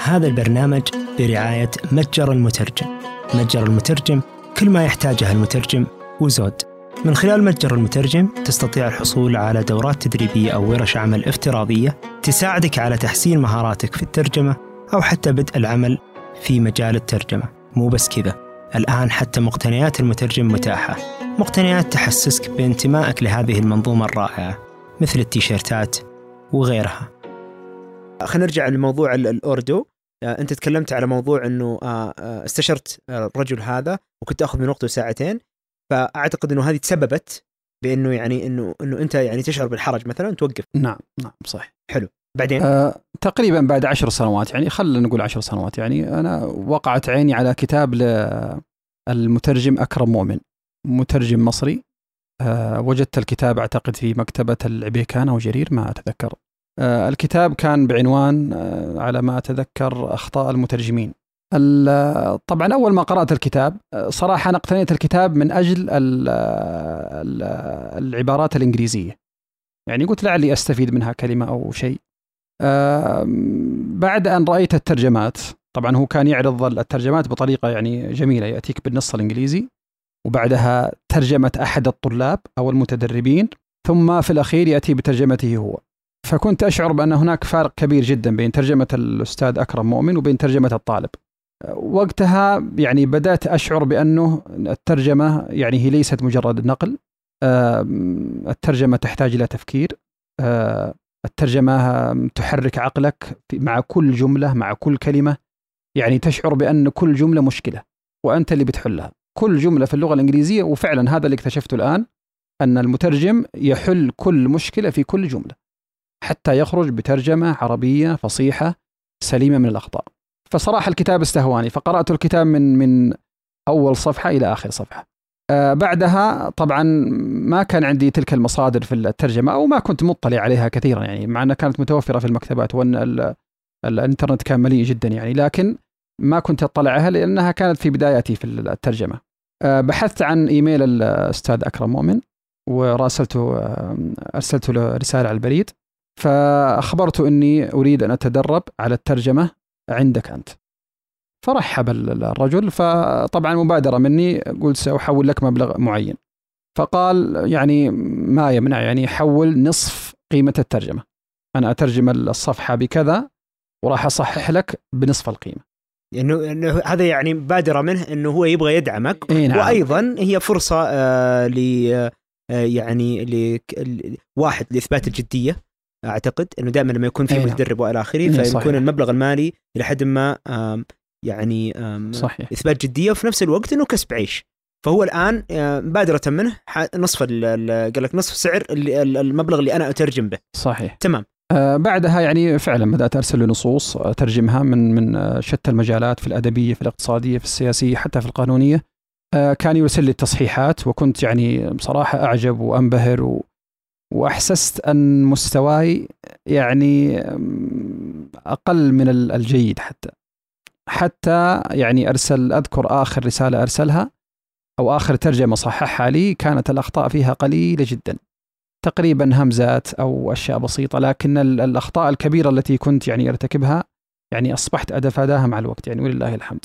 هذا البرنامج برعاية متجر المترجم. متجر المترجم كل ما يحتاجه المترجم وزود. من خلال متجر المترجم تستطيع الحصول على دورات تدريبية أو ورش عمل افتراضية تساعدك على تحسين مهاراتك في الترجمة أو حتى بدء العمل في مجال الترجمة. مو بس كذا. الآن حتى مقتنيات المترجم متاحة. مقتنيات تحسسك بانتمائك لهذه المنظومة الرائعة مثل التيشيرتات وغيرها. خلينا نرجع لموضوع ال- الاردو آه، أنت تكلمت على موضوع إنه آه، آه، استشرت الرجل هذا وكنت آخذ من وقته ساعتين. فأعتقد إنه هذه تسببت بإنه يعني إنه إنه أنت يعني تشعر بالحرج مثلا توقف نعم نعم صح بعدين؟ آه تقريبا بعد عشر سنوات يعني خلينا نقول عشر سنوات يعني أنا وقعت عيني على كتاب للمترجم أكرم مؤمن مترجم مصري. آه وجدت الكتاب أعتقد في مكتبة العبيكان أو جرير ما أتذكر. آه الكتاب كان بعنوان آه على ما أتذكر أخطاء المترجمين. ال- طبعا أول ما قرأت الكتاب آه، صراحة أنا اقتنيت الكتاب من أجل ال- ال- العبارات الإنجليزية. يعني قلت لعلي أستفيد منها كلمة أو شيء. بعد أن رأيت الترجمات طبعا هو كان يعرض الترجمات بطريقة يعني جميلة يأتيك بالنص الإنجليزي وبعدها ترجمة أحد الطلاب أو المتدربين ثم في الأخير يأتي بترجمته هو. فكنت أشعر بأن هناك فارق كبير جدا بين ترجمة الأستاذ أكرم مؤمن وبين ترجمة الطالب. وقتها يعني بدأت أشعر بأنه الترجمة يعني هي ليست مجرد نقل الترجمة تحتاج إلى تفكير الترجمة تحرك عقلك مع كل جملة مع كل كلمة يعني تشعر بأن كل جملة مشكلة وأنت اللي بتحلها. كل جملة في اللغة الإنجليزية وفعلا هذا اللي اكتشفته الآن أن المترجم يحل كل مشكلة في كل جملة حتى يخرج بترجمة عربية فصيحة سليمة من الأخطاء. فصراحة الكتاب استهواني فقرأت الكتاب من من أول صفحة إلى آخر صفحة. آه بعدها طبعا ما كان عندي تلك المصادر في الترجمة أو ما كنت مطلع عليها كثيرا يعني مع أنها كانت متوفرة في المكتبات وأن الإنترنت كان مليء جدا يعني. لكن ما كنت أطلعها لأنها كانت في بداياتي في الترجمة. آه، بحثت عن إيميل الأستاذ أكرم مؤمن وراسلته آه، ارسلت له رسالة على البريد فأخبرته إني أريد أن أتدرب على الترجمة عندك أنت. فرحب الرجل فطبعا مبادرة مني قلت سأحول لك مبلغ معين. فقال يعني ما يمنع يعني حول نصف قيمة الترجمة. أنا أترجم الصفحة بكذا وراح أصحح لك بنصف القيمة. إنه إنه هذا يعني بادرة منه إنه هو يبغى يدعمك. إيه نعم. وأيضا هي فرصة آه ل آه يعني ل واحد لإثبات الجدية. أعتقد إنه دائما لما يكون في إيه نعم. متدرب وإلى آخره فيكون صحيح. المبلغ المالي إلى حد ما آم يعني آم صحيح. إثبات جدية. وفي نفس الوقت إنه كسب عيش. فهو الآن آه، بادرة منه نصف ال- ال- قال لك نصف سعر المبلغ اللي أنا أترجم به. صحيح. تمام. آه بعدها يعني فعلا بدأت أرسل له نصوص اترجمها من من آه، شتى المجالات في الأدبية في الاقتصادية في السياسية حتى في القانونية. آه كان يرسل لي التصحيحات وكنت يعني بصراحة أعجب وأنبهر و وأحسست أن مستواي يعني أقل من ال- الجيد حتى. حتى يعني أرسل أذكر آخر رسالة أرسلها أو آخر ترجمة صححها لي كانت الأخطاء فيها قليلة جدا. تقريبا همزات أو أشياء بسيطة لكن ال- الأخطاء الكبيرة التي كنت يعني أرتكبها يعني أصبحت اتفاداها مع الوقت يعني ولله الحمد.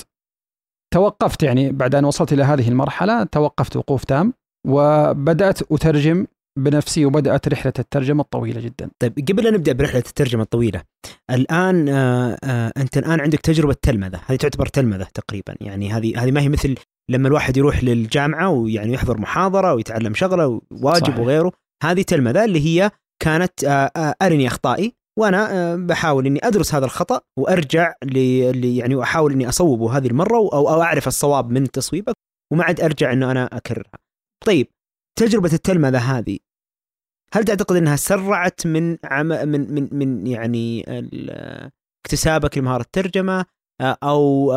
توقفت يعني بعد أن وصلت إلى هذه المرحلة توقفت وقوف تام وبدأت أترجم بنفسي وبدأت رحلة الترجمة الطويلة جدا. طيب قبل أن نبدأ برحلة الترجمة الطويلة الآن آه آه أنت الآن عندك تجربة تلمذة هذه تعتبر تلمذة تقريبا يعني هذه هذه ما هي مثل لما الواحد يروح للجامعة ويعني يحضر محاضرة ويتعلم شغلة وواجب صحيح. وغيره هذه تلمذة اللي هي كانت آه آه أرني أخطائي وأنا آه بحاول إني أدرس هذا الخطأ وأرجع ل ل- يعني واحاول إني أصوبه هذه المرة أو أو أعرف الصواب من تصويبك وما عاد أرجع إنه أنا أكررها. طيب تجربة التلمذة هذه هل تعتقد إنها سرعت من عم من من من يعني اكتسابك لمهارة الترجمة أو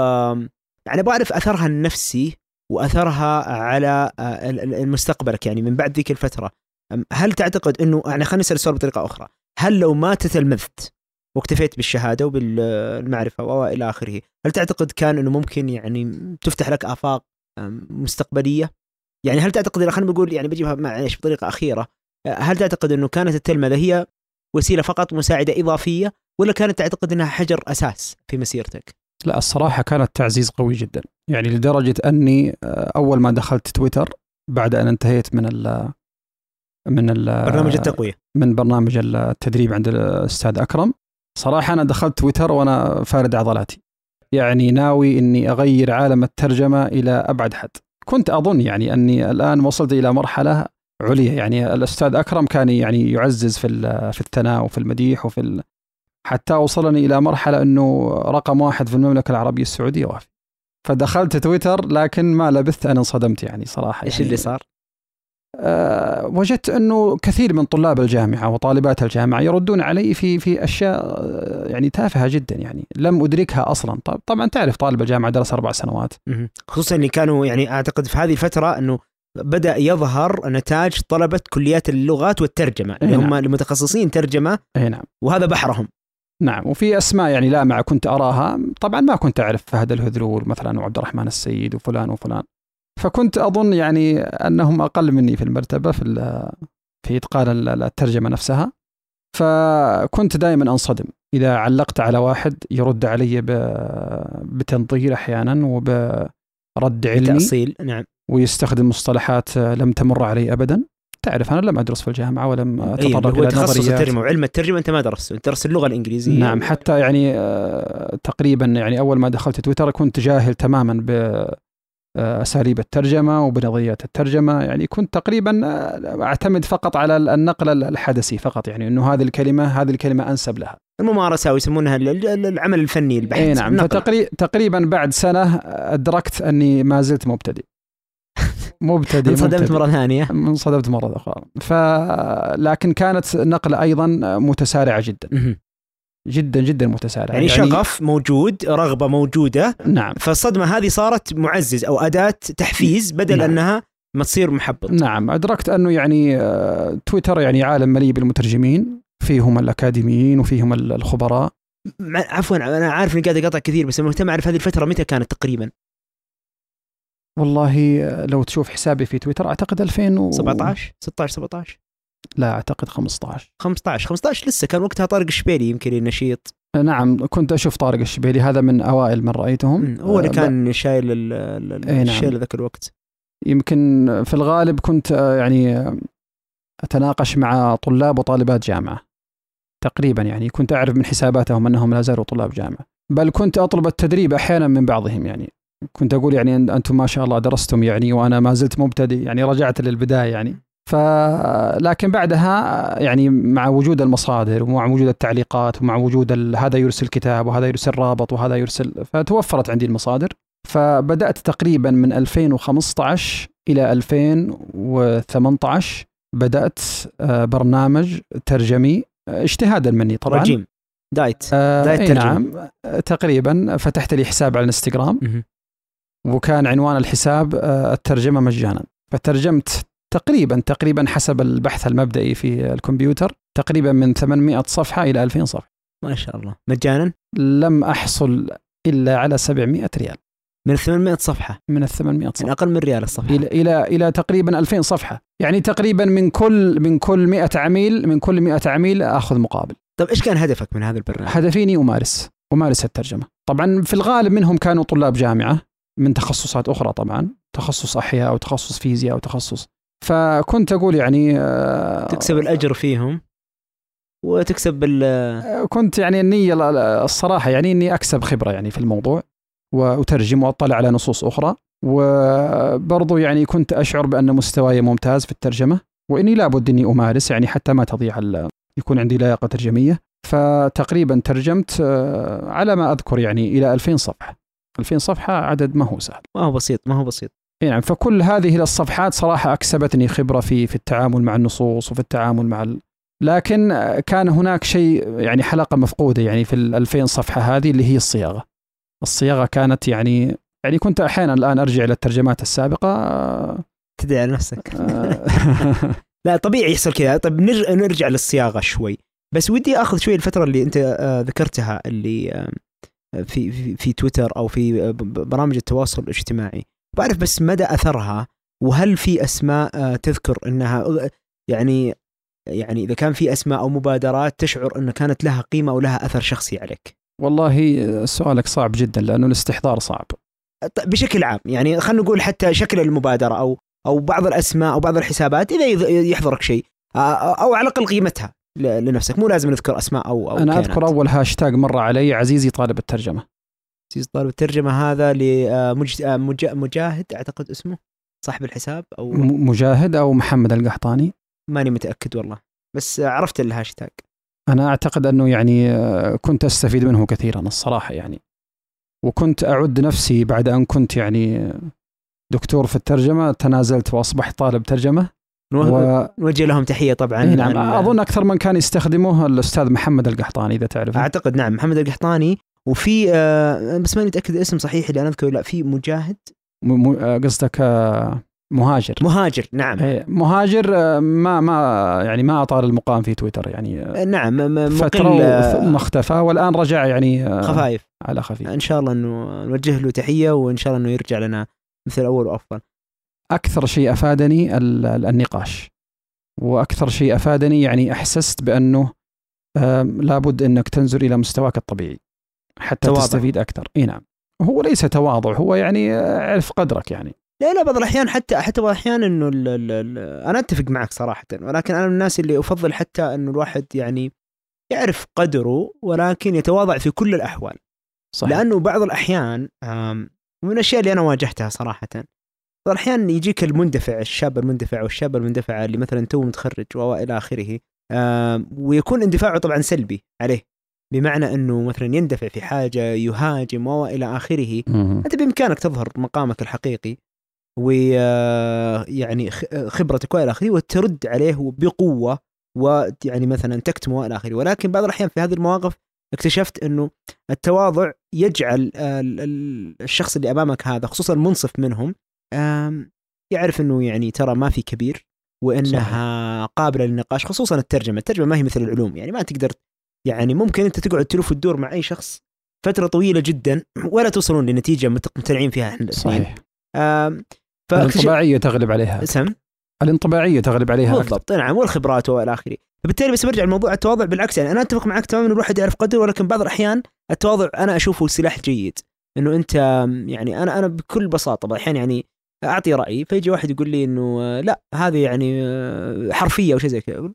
يعني أبغى أعرف أثرها النفسي وأثرها على مستقبلك يعني من بعد ذيك الفترة هل تعتقد إنه يعني خلينا نسأل السؤال بطريقة أخرى. هل لو ما تتلمذت واكتفيت بالشهادة وبالمعرفة والى آخره هل تعتقد كان إنه ممكن يعني تفتح لك آفاق مستقبلية؟ يعني هل تعتقد خلينا نقول يعني بجيبها معلش بطريقة أخيرة هل تعتقد إنه كانت التلمذة هي وسيلة فقط مساعدة إضافية ولا كانت تعتقد إنها حجر أساس في مسيرتك؟ لا الصراحة كانت تعزيز قوي جدا. يعني لدرجة أني آه، أول ما دخلت تويتر بعد أن انتهيت من من ال برنامج التقوية. من برنامج التدريب عند الأستاذ أكرم. صراحة أنا دخلت تويتر وأنا فارد عضلاتي. يعني ناوي إني أغير عالم الترجمة إلى أبعد حد. كنت أظن يعني أني الآن وصلت إلى مرحلة عليا. يعني الأستاذ أكرم كان يعني يعزز في ال- في الثناء وفي المديح وفي ال... حتى وصلني إلى مرحلة إنه رقم واحد في المملكة العربية السعودية وافي. فدخلت تويتر لكن ما لبثت ان انصدمت يعني صراحة. إيش يعني اللي صار؟ أه وجدت أنه كثير من طلاب الجامعة وطالبات الجامعة يردون علي في في أشياء آه، يعني تافهة جدا يعني لم أدركها أصلا. طب طبعا تعرف طالب الجامعة درس أربع سنوات. خصوصا اللي كانوا يعني أعتقد في هذه الفترة أنه بدأ يظهر نتاج طلبة كليات اللغات والترجمة اللي هم نعم. المتخصصين ترجمة أي نعم. وهذا بحرهم. نعم وفي أسماء يعني لامعه كنت أراها. طبعا ما كنت أعرف فهد الهذلول مثلا وعبد الرحمن السيد وفلان وفلان. فكنت أظن يعني أنهم أقل مني في المرتبة في في إتقان ال- الترجمة نفسها. فكنت دائما أنصدم. إذا علقت على واحد يرد علي ب- بتنظير أحيانا وبرد علمي تاصيل نعم. ويستخدم مصطلحات لم تمر علي ابدا تعرف أنا لم أدرس في الجامعة ولم اي اتطرق إلى تخصص نظريات. الترجمة وعلم الترجمة أنت ما درسته أنت درست اللغة الإنجليزية. نعم حتى يعني آه، تقريبا يعني أول ما دخلت تويتر كنت جاهل تماما باساليب الترجمة وبنظريات الترجمة. يعني كنت تقريبا آه، أعتمد فقط على النقل الحدثي فقط. يعني إنه هذه الكلمة هذه الكلمة أنسب لها. الممارسة أو يسمونها ال- ال- العمل الفني البحث إي نعم. تقريبا بعد سنة أدركت أني ما زلت مبتدئ. مبتدئ انصدمت. مرة ثانية. انصدمت مرة أخرى. ف لكن نقله أيضا متسارعه جدا. جدا جدا متسارعه يعني شغف موجود رغبة موجودة. نعم. فالصدمة هذه صارت معزز أو أداة تحفيز بدل نعم. أنها ما تصير محبط. نعم. أدركت أنه يعني آه، تويتر يعني عالم مليء بالمترجمين. فيهم الأكاديميين وفيهم ال- الخبراء. عفوا أنا عارف إني قاعد أقاطع كثير بس مهتم أعرف هذه الفترة متى كانت تقريبا؟ والله آه، لو تشوف حسابي في تويتر أعتقد 2000 و... 17 16 17 لا أعتقد 15 15 15 لسه كان وقتها طارق الشبيلي يمكن نشيط نعم كنت أشوف طارق الشبيلي. هذا من أوائل من رأيتهم. هو اللي آه، كان شايل إيه نعم. الشيل ذاك الوقت. يمكن في الغالب كنت آه، يعني آه، أتناقش مع طلاب وطالبات جامعة تقريبا يعني كنت أعرف من حساباتهم أنهم لا زالوا طلاب جامعة. بل كنت أطلب التدريب أحيانا من بعضهم يعني. كنت أقول يعني أنتم ما شاء الله درستم يعني وأنا ما زلت مبتدئ يعني رجعت للبداية يعني. ف لكن بعدها يعني مع وجود المصادر ومع وجود التعليقات ومع وجود ال... هذا يرسل كتاب وهذا يرسل رابط وهذا يرسل فتوفرت عندي المصادر. فبدأت تقريبا من 2015 إلى 2018 بدأت آه، برنامج ترجمي آه، اجتهادا مني طبعا. رجيم. diet. آه diet ترجمة. نعم. تقريبا فتحت لي حساب على الانستغرام. وكان عنوان الحساب الترجمة مجانا. فترجمت تقريبا تقريبا حسب البحث المبدئي في الكمبيوتر تقريبا من 800 صفحة إلى 2000 صفحة. ما شاء الله. مجانا؟ لم أحصل إلا على 700 ريال. من 800 صفحة؟ من ال 800 يعني صفحه أقل من ريال الصفحة. إلى إلى إلى تقريبا 2000 صفحة. يعني تقريبا من كل من كل 100 عميل من كل 100 عميل أخذ مقابل. طيب إيش كان هدفك من هذا البرنامج؟ هدفي اني أمارس أمارس الترجمة. طبعا في الغالب منهم كانوا طلاب جامعة من تخصصات أخرى طبعا تخصص أحياء أو تخصص فيزياء أو تخصص فكنت أقول يعني آه، تكسب الأجر فيهم وتكسب ال كنت يعني النية ال- الصراحة يعني إني أكسب خبرة يعني في الموضوع واترجم وأطلع على نصوص أخرى. وبرضو يعني كنت أشعر بأن مستواي ممتاز في الترجمة وإني لابد إني أمارس يعني حتى ما تضيع يكون عندي لياقة ترجمية. فتقريبا ترجمت آه، على ما أذكر يعني إلى 2000 صفحة. 2000 صفحة عدد ما هو سهل ما هو بسيط ما هو بسيط. اي نعم فكل هذه الصفحات صراحة أكسبتني خبرة في في التعامل مع النصوص وفي التعامل مع ال... لكن كان هناك شيء يعني حلقة مفقودة يعني في ال 2000 صفحة هذه اللي هي الصياغة. الصياغة كانت يعني يعني كنت أحيانا الآن أرجع إلى الترجمات السابقة. تدعي على نفسك. آه، لا طبيعي يحصل كذا. طيب نرجع, للصياغة شوي. بس ودي أخذ شوي الفترة اللي أنت آه، ذكرتها اللي في في, في تويتر أو في آه، برامج التواصل الاجتماعي. بعرف بس مدى أثرها وهل في أسماء آه، تذكر إنها يعني يعني إذا كان في أسماء أو مبادرات تشعر إن كانت لها قيمة أو لها أثر شخصي عليك والله سؤالك صعب جدا لأنه الاستحضار صعب. بشكل عام يعني خلينا نقول حتى شكل المبادرة أو أو بعض الأسماء أو بعض الحسابات إذا يحضرك شيء آه، أو على الأقل قيمتها لنفسك مو لازم نذكر أسماء أو أو أنا كيانات. أذكر أول هاشتاج مر علي عزيزي طالب الترجمة. طالب. الترجمة هذا لمجاهد أعتقد اسمه. صاحب الحساب أو مجاهد أو محمد القحطاني. ماني متأكد والله. بس آه، عرفت الهاشتاج. أنا أعتقد أنه يعني آه، كنت أستفيد منه كثيرا الصراحة يعني. وكنت أعد نفسي بعد أن كنت يعني دكتور في الترجمة تنازلت وأصبحت طالب ترجمة. نو- و... نوجه لهم تحية طبعا إيه نعم. عن- أظن أكثر من كان يستخدمه الأستاذ محمد القحطاني إذا تعرفه. أعتقد نعم. محمد القحطاني وفي آه، بس ماني متأكد الاسم صحيح اللي أنا أذكره لا في مجاهد. آه، قصدك آه، مهاجر. مهاجر نعم. إيه، مهاجر آه، ما ما يعني ما أطال المقام في تويتر يعني نعم مقل ثم اختفى والآن رجع يعني خفايف. على خفيف. إن شاء الله إنه نوجه له تحية وإن شاء الله إنه يرجع لنا مثل أول وأفضل. أكثر شيء أفادني ال- ال- النقاش. وأكثر شيء أفادني يعني أحسست بأنه لابد إنك تنزل إلى مستواك الطبيعي. حتى تواضع. تستفيد أكثر. إي نعم. هو ليس تواضع هو يعني آه، اعرف قدرك يعني. لا لا بعض الأحيان حتى حتى بعض الأحيان إنه ال ال ال أنا أتفق معك صراحة ولكن أنا من الناس اللي أفضل حتى إنه الواحد يعني يعرف قدره ولكن يتواضع في كل الأحوال. صحيح. لأنه بعض الأحيان من الأشياء اللي أنا واجهتها صراحة بعض الأحيان يجيك المندفع الشاب المندفع والشابه المندفعه اللي مثلا تو متخرج وإلى آخره ويكون اندفاعه طبعا سلبي عليه. بمعنى أنه مثلا يندفع في حاجة يهاجم والى آخره. أنت بإمكانك تظهر مقامك الحقيقي ويعني خبرتك والى آخره وترد عليه بقوة ويعني مثلا تكتمه والى آخره. ولكن بعض الأحيان في هذه المواقف اكتشفت أنه التواضع يجعل ال- ال- الشخص اللي أمامك هذا خصوصا المنصف منهم يعرف أنه يعني ترى ما في كبير وأنها قابلة للنقاش خصوصا الترجمة، الترجمة ما هي مثل العلوم يعني ما تقدر يعني ممكن أنت تقعد تلف وتدور مع أي شخص فترة طويلة جدا ولا توصلون لنتيجة مقتنعين فيها إحنا. صحيح. الانطباعية تغلب عليها. سم الانطباعية تغلب عليها. أكثر. بالضبط. نعم والخبرات وإلى آخره. فبالتالي بس برجع لموضوع التواضع. بالعكس يعني أنا أتفق معك تماما الواحد يعرف قدره ولكن بعض الأحيان التواضع أنا أشوفه سلاح جيد. إنه أنت يعني أنا أنا بكل بساطة بعض الأحيان يعني أعطي رايي فيجي واحد يقول لي إنه لا هذه يعني آه، حرفية أو شيء زي كذا. أقول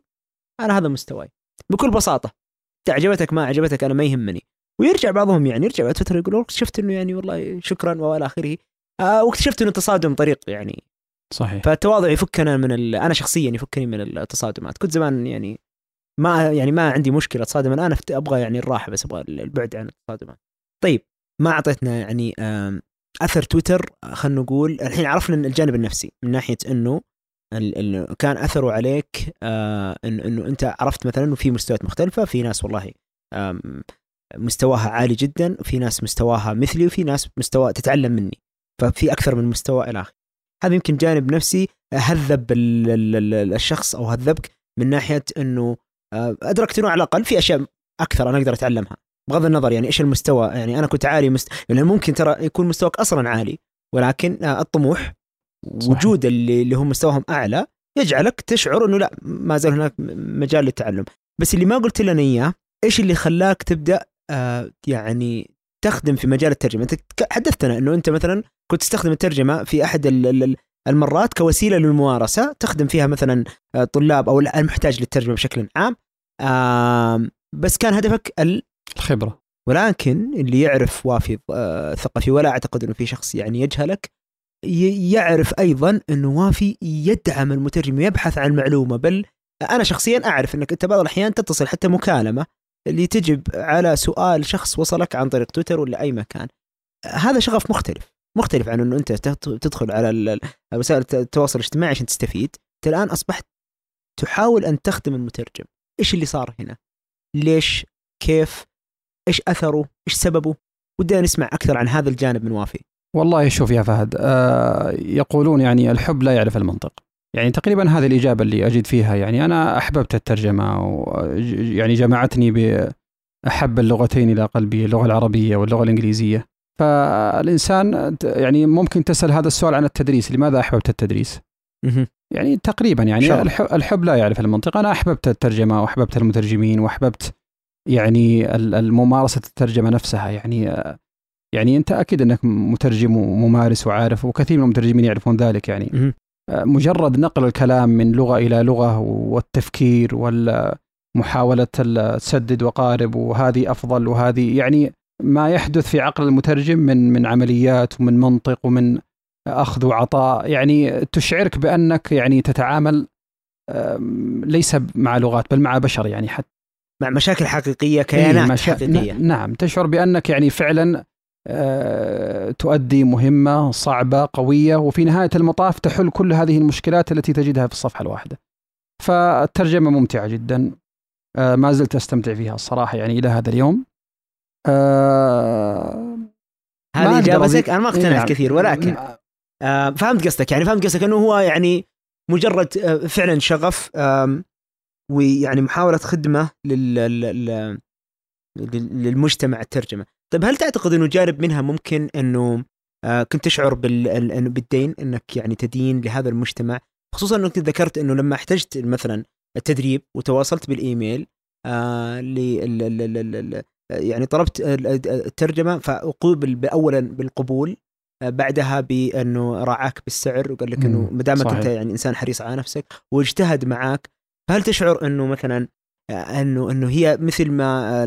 أنا هذا مستواي. بكل بساطة. عجبتك ما عجبتك أنا ما يهمني. ويرجع بعضهم يعني يرجع بعد فتره يقول اكتشفت إنه يعني والله شكرا وإلى آخره. آه واكتشفت إنه تصادم طريق يعني. صحيح. فالتواضع يفكنا من ال... أنا شخصيا يفكني من التصادمات. كنت زمان يعني ما يعني ما عندي مشكلة اتصادم الآن أبغى يعني الراحة بس أبغى البعد عن التصادمات. طيب ما أعطيتنا يعني أثر تويتر خلينا نقول الحين عرفنا الجانب النفسي من ناحية إنه ال... كان أثره عليك آه إن... إنه أنت عرفت مثلا إنه في مستويات مختلفة في ناس والله مستواها عالي جدا وفي ناس مستواها مثلي وفي ناس مستوى تتعلم مني ففي أكثر من مستوى إلى آخره. هذا يمكن جانب نفسي هذب ال- ال- ال- الشخص أو هذبك من ناحية إنه آه، أدركت إنه على الأقل في أشياء أكثر أنا أقدر أتعلمها. بغض النظر يعني إيش المستوى يعني أنا كنت عالي مست... يعني ممكن ترى يكون مستواك أصلا عالي ولكن آه، الطموح صحيح. وجود اللي, اللي هم مستواهم أعلى يجعلك تشعر إنه لا ما زال هناك مجال للتعلم. بس اللي ما قلت لنا إياه إيش اللي خلاك تبدأ آه يعني تخدم في مجال الترجمة؟ أنت حدثتنا إنه أنت مثلا كنت تستخدم الترجمة في أحد ال- ال- المرات كوسيلة للممارسة تخدم فيها مثلا آه، طلاب أو المحتاج للترجمة بشكل عام بس كان هدفك ال الخبرة. ولكن اللي يعرف وافي آه، ثقفي ولا أعتقد إنه في شخص يعني يجهلك يعرف أيضا إنه وافي يدعم المترجم ويبحث عن معلومة بل أنا شخصيا أعرف إنك أنت بعض الأحيان تتصل حتى مكالمة اللي تجب على سؤال شخص وصلك عن طريق تويتر ولا أي مكان. هذا شغف مختلف مختلف عن إنه أنت تدخل على وسائل الت- التواصل الاجتماعي عشان تستفيد. أنت الآن أصبحت تحاول أن تخدم المترجم. إيش اللي صار هنا؟ ليش؟ كيف؟ إيش أثره؟ إيش سببه؟ ودنا نسمع أكثر عن هذا الجانب من وافي. والله شوف يا فهد آه يقولون يعني الحب لا يعرف المنطق. يعني تقريبا هذه الإجابة اللي أجد فيها يعني أنا أحببت الترجمة و يعني جمعتني بأحب اللغتين إلى قلبي اللغة العربية واللغة الإنجليزية. فالإنسان يعني ممكن تسأل هذا السؤال عن التدريس لماذا أحببت التدريس؟ يعني تقريبا يعني شرح. الحب, لا يعرف المنطق. أنا أحببت الترجمة وأحببت المترجمين وأحببت يعني ال- الممارسة الترجمة نفسها يعني يعني أنت أكيد أنك مترجم وممارس وعارف وكثير من المترجمين يعرفون ذلك يعني. آه، مجرد نقل الكلام من لغة إلى لغة والتفكير ومحاولة تسدد وقارب وهذه أفضل وهذه يعني ما يحدث في عقل المترجم من من عمليات ومن منطق ومن أخذ وعطاء. يعني تشعرك بأنك يعني تتعامل ليس مع لغات بل مع بشر يعني حتى. مع مشاكل حقيقية كيانات إيه، مشا- حقيقية. نعم تشعر بأنك يعني فعلا تؤدي مهمة صعبة قوية وفي نهاية المطاف تحل كل هذه المشكلات التي تجدها في الصفحة الواحدة. فالترجمة ممتعة جدا. آه، ما زلت أستمتع فيها الصراحة يعني إلى هذا اليوم. آه، هذه أضيف- أنا ما أقتنعت نعم. كثير ولكن آه فهمت قصدك. يعني فهمت قصدك إنه هو يعني مجرد آه فعلا شغف ويعني لل لل- لل- للمجتمع الترجمة. طيب هل تعتقد إنه جانب منها ممكن إنه آه كنت تشعر بال بالدين إنك يعني تدين لهذا المجتمع خصوصا انك ذكرت إنه لما احتجت مثلا التدريب وتواصلت بالإيميل آه لل- لل- لل- لل- يعني طلبت ال- الترجمة فاقوبل اولا بالقبول بعدها بإنه راعاك بالسعر وقال لك إنه. ما دامك. أنت يعني إنسان حريص على نفسك واجتهد معاك فهل تشعر إنه مثلا إنه إنه هي مثل ما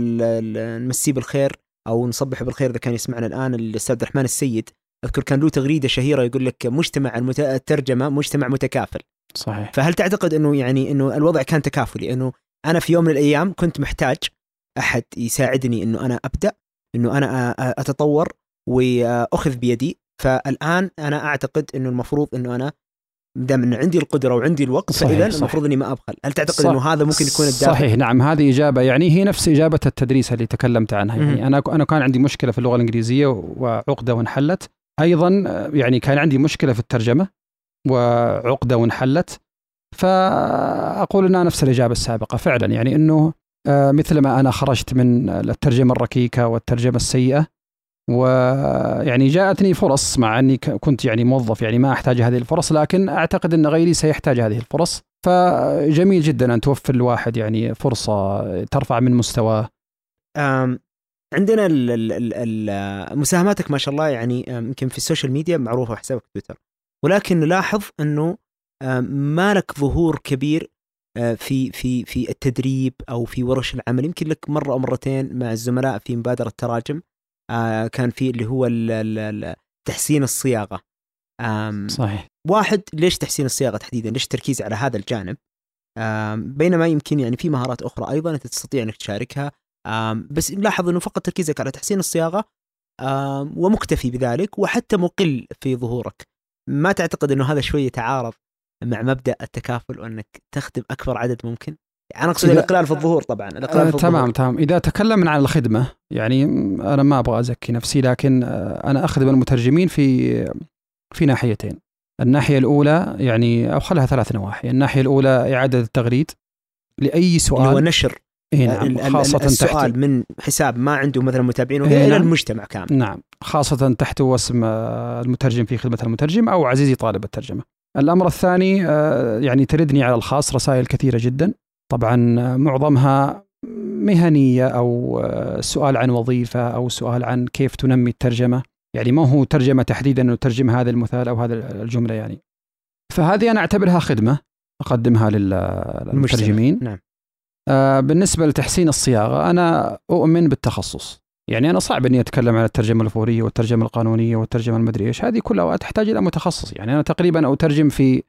نمسيه بالخير أو نصبح بالخير إذا كان يسمعنا الآن الأستاذ عبد الرحمن السيد. أذكر كان له تغريدة شهيرة يقول لك مجتمع. الترجمة مجتمع متكافل. صحيح. فهل تعتقد إنه يعني إنه الوضع كان تكافلي؟ إنه أنا في يوم من الأيام كنت محتاج أحد يساعدني إنه أنا أبدأ إنه أنا أتطور وأخذ بيدي. فالآن أنا أعتقد إنه المفروض إنه أنا دام إنه عندي القدرة وعندي الوقت فإذا. المفروض إني ما أبخل. هل تعتقد إنه هذا ممكن يكون الدافع؟ صحيح نعم هذه إجابة يعني هي نفس إجابة التدريس اللي تكلمت عنها. يعني أنا أنا كان عندي مشكلة في اللغة الإنجليزية وعقدة وانحلت. أيضا يعني كان عندي مشكلة في الترجمة وعقدة وانحلت. فأقول إنها نفس الإجابة السابقة فعلا. يعني إنه آه، مثلما أنا خرجت من الترجمة الركيكة والترجمة السيئة ويعني جاءتني فرص مع أني كنت يعني موظف يعني ما أحتاج هذه الفرص لكن أعتقد أن غيري سيحتاج هذه الفرص. فجميل جدا أن توفر الواحد يعني فرصة ترفع من مستواه. عندنا مساهماتك ما شاء الله يعني يمكن في ال social media معروفة حسابك تويتر. ولكن نلاحظ أنه ما لك ظهور كبير في في في التدريب أو في ورش العمل. يمكن لك مرة أو مرتين مع الزملاء في مبادرة تراجم آه، كان في اللي هو ال- ال- ال- تحسين الصياغة صحيح واحد ليش تحسين الصياغة تحديدا؟ ليش التركيز على هذا الجانب؟ بينما يمكن يعني في مهارات أخرى أيضا أنت تستطيع أنك تشاركها بس نلاحظ إنه فقط تركيزك على تحسين الصياغة ومكتفي بذلك وحتى مقل في ظهورك. ما تعتقد إنه هذا شوي يتعارض مع مبدأ التكافل وأنك تخدم أكبر عدد ممكن؟ أنا أقصد إذا- الإقلال في الظهور طبعا الإقلال آه في تمام الظهور. تمام إذا تكلمنا عن الخدمة يعني أنا ما أبغى أزكي نفسي لكن آه، أنا أخدم المترجمين في في ناحيتين. الناحية الأولى يعني أو خلها ثلاث نواحي. الناحية الأولى إعادة التغريد لأي اللي هو سؤال نشر إيه ال- نعم تحت السؤال من حساب ما عنده مثلا متابعين إيه إلى نعم. المجتمع كامل. نعم. خاصة تحت اسم آه، المترجم في خدمة المترجم أو عزيزي طالب الترجمة. الأمر الثاني آه، يعني تردني على الخاص رسائل كثيرة جدا. طبعا معظمها مهنية أو سؤال عن وظيفة أو سؤال عن كيف تنمي الترجمة. يعني ما هو ترجمة تحديدا أنه ترجم هذا المثال أو هذا الجملة يعني. فهذه أنا أعتبرها خدمة أقدمها لل- للمترجمين. نعم. آه، بالنسبة لتحسين الصياغة أنا أؤمن بالتخصص. يعني أنا صعب أني أتكلم عن الترجمة الفورية والترجمة القانونية والترجمة المدري إيش. هذه كلها تحتاج إلى متخصص. يعني أنا تقريبا أترجم في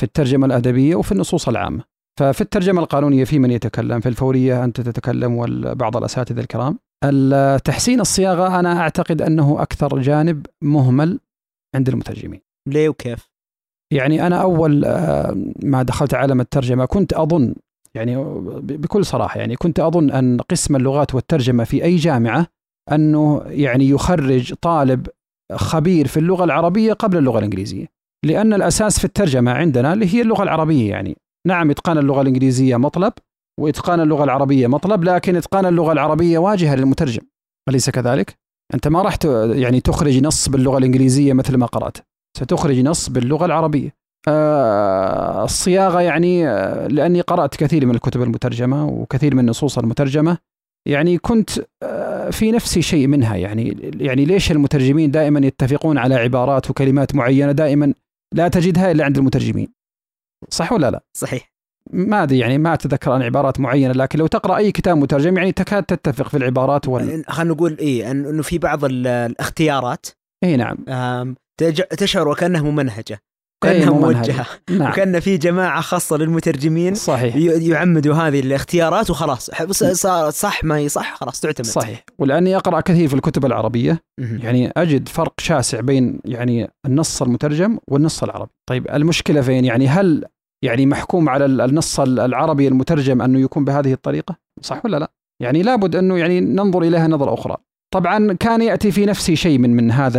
في الترجمة الأدبية وفي النصوص العامة. ففي الترجمة القانونية في من يتكلم في الفورية أنت تتكلم وبعض الأساتذة الكرام. تحسين الصياغة أنا أعتقد أنه أكثر جانب مهمل عند المترجمين. ليه وكيف؟ يعني أنا أول آه، ما دخلت عالم الترجمة كنت أظن يعني بكل صراحة يعني كنت أظن أن قسم اللغات والترجمة في أي جامعة أنه يعني يخرج طالب خبير في اللغة العربية قبل اللغة الإنجليزية. لأن الأساس في الترجمة عندنا اللي هي اللغة العربية يعني. نعم إتقان اللغة الإنجليزية مطلب وإتقان اللغة العربية مطلب لكن إتقان اللغة العربية واجهة للمترجم. أليس كذلك؟ أنت ما راح يعني تخرج نص باللغة الإنجليزية مثل ما قرأت. ستخرج نص باللغة العربية. آه، الصياغة يعني آه، لأني قرأت كثير من الكتب المترجمة وكثير من النصوص المترجمة يعني كنت آه، في نفسي شيء منها. يعني يعني ليش المترجمين دائما يتفقون على عبارات وكلمات معينة؟ دائما لا تجدها إلا عند المترجمين. صح ولا لا؟ صحيح. ما أدري يعني ما أتذكر عن عبارات معينة لكن لو تقرأ أي كتاب مترجم يعني تكاد تتفق في العبارات وال... خلينا نقول أن- إنه في بعض ال- الاختيارات. إي نعم. تشعر وكانها ممنهجة. كأنها. موجهة. نعم. وكأن في جماعة خاصة للمترجمين صحيح. يعمدوا هذه الاختيارات وخلاص. صار صح ما هي صح خلاص تعتمد. صحيح. ولأني أقرأ كثير في الكتب العربية. يعني أجد فرق شاسع بين يعني النص المترجم والنص العربي. طيب المشكلة فين؟ يعني هل يعني محكوم على ال- النص ال- العربي المترجم أنه يكون بهذه الطريقة؟ صح ولا لا؟ يعني لابد أنه يعني ننظر إليها نظرة أخرى. طبعا كان يأتي في نفسي شيء من من هذا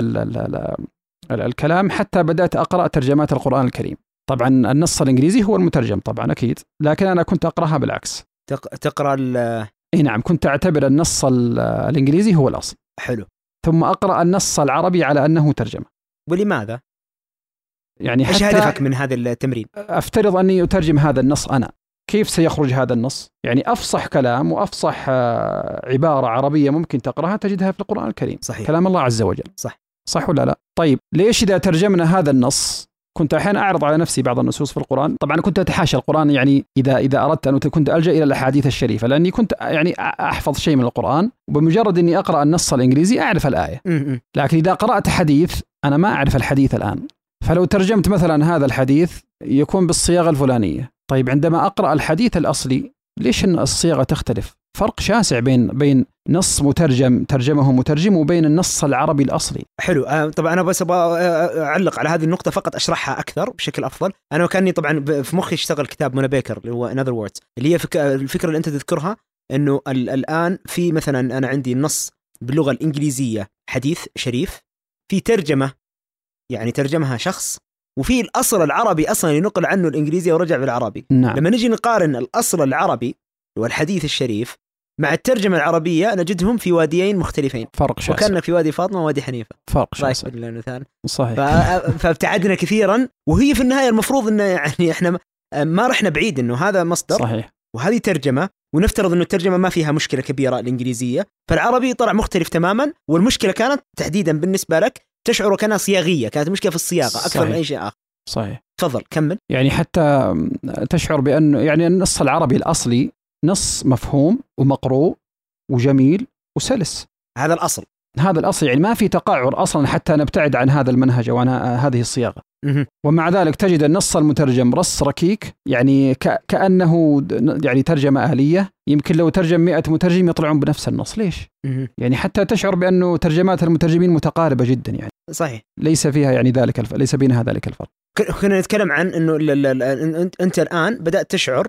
الكلام حتى بدأت أقرأ ترجمات القرآن الكريم. طبعا النص الإنجليزي هو المترجم طبعا أكيد لكن أنا كنت أقرأها بالعكس. تق- تقرأ ال- إي نعم كنت أعتبر النص ال- الإنجليزي هو الأصل. حلو. ثم أقرأ النص العربي على أنه ترجمة. ولماذا؟ يعني إيش حتى هدفك من هذا التمرين؟ أفترض أني أترجم هذا النص أنا. كيف سيخرج هذا النص؟ يعني أفصح كلام وأفصح آه، عبارة عربية ممكن تقرأها تجدها في القرآن الكريم. صحيح. كلام الله عز وجل. صح. صح ولا لا؟ طيب ليش إذا ترجمنا هذا النص؟ كنت أحيانا أعرض على نفسي بعض النصوص في القرآن. طبعا كنت أتحاشى القرآن يعني إذا إذا أردت أن كنت ألجأ إلى الأحاديث الشريفة لأني كنت يعني أحفظ شيء من القرآن وبمجرد إني أقرأ النص الإنجليزي أعرف الآية. لكن إذا قرأت حديث أنا ما أعرف الحديث الآن. فلو ترجمت مثلا هذا الحديث يكون بالصياغة الفلانية. طيب عندما أقرأ الحديث الأصلي ليش إن الصيغه تختلف؟ فرق شاسع بين بين نص مترجم ترجمه مترجم وبين النص العربي الأصلي. حلو. آه، طبعا أنا بس أبغى آه، أعلق على هذه النقطة فقط أشرحها أكثر بشكل أفضل. أنا كأني طبعا في مخي اشتغل كتاب منى بيكر اللي هو In Other Words اللي هي فك... الفكرة اللي أنت تذكرها إنه ال... الآن في مثلا أنا عندي نص باللغة الإنجليزية حديث شريف في ترجمة يعني ترجمها شخص وفي الأصل العربي أصلا ينقل عنه الانجليزي ورجع بالعربي. نعم. لما نجي نقارن الأصل العربي والحديث الشريف مع الترجمة العربية نجدهم في واديين مختلفين. فرق شاسع. وكان في وادي فاطمة ووادي حنيفة. فرق شاسع. صحيح. ف... فابتعدنا كثيرا وهي في النهاية المفروض انه يعني إحنا ما- رحنا بعيد إنه هذا مصدر. صحيح. وهذه ترجمة ونفترض إنه الترجمة ما فيها مشكلة كبيرة الإنجليزية. فالعربي طلع مختلف تماما والمشكلة كانت تحديدا بالنسبة لك تشعر كانها صياغية كانت مشكلة في الصياغة أكثر صحيح. من أي شيء آخر. صحيح. تفضل كمل. يعني حتى تشعر بانه يعني النص العربي الأصلي نص مفهوم ومقروء وجميل وسلس. هذا الأصل. هذا الأصل يعني ما في تقعر أصلا حتى نبتعد عن هذا المنهج أو عن هذه الصياغة. ومع ذلك تجد النص المترجم رص ركيك يعني ك- كأنه يعني ترجمة اليه يمكن لو ترجم 100 مترجم يطلعون بنفس النص. ليش. يعني حتى تشعر بانه ترجمات المترجمين متقاربة جدا يعني. صحيح. ليس فيها يعني ذلك الف... ليس بينها ذلك الفرق. كنا نتكلم عن إنه أنت الآن بدأت تشعر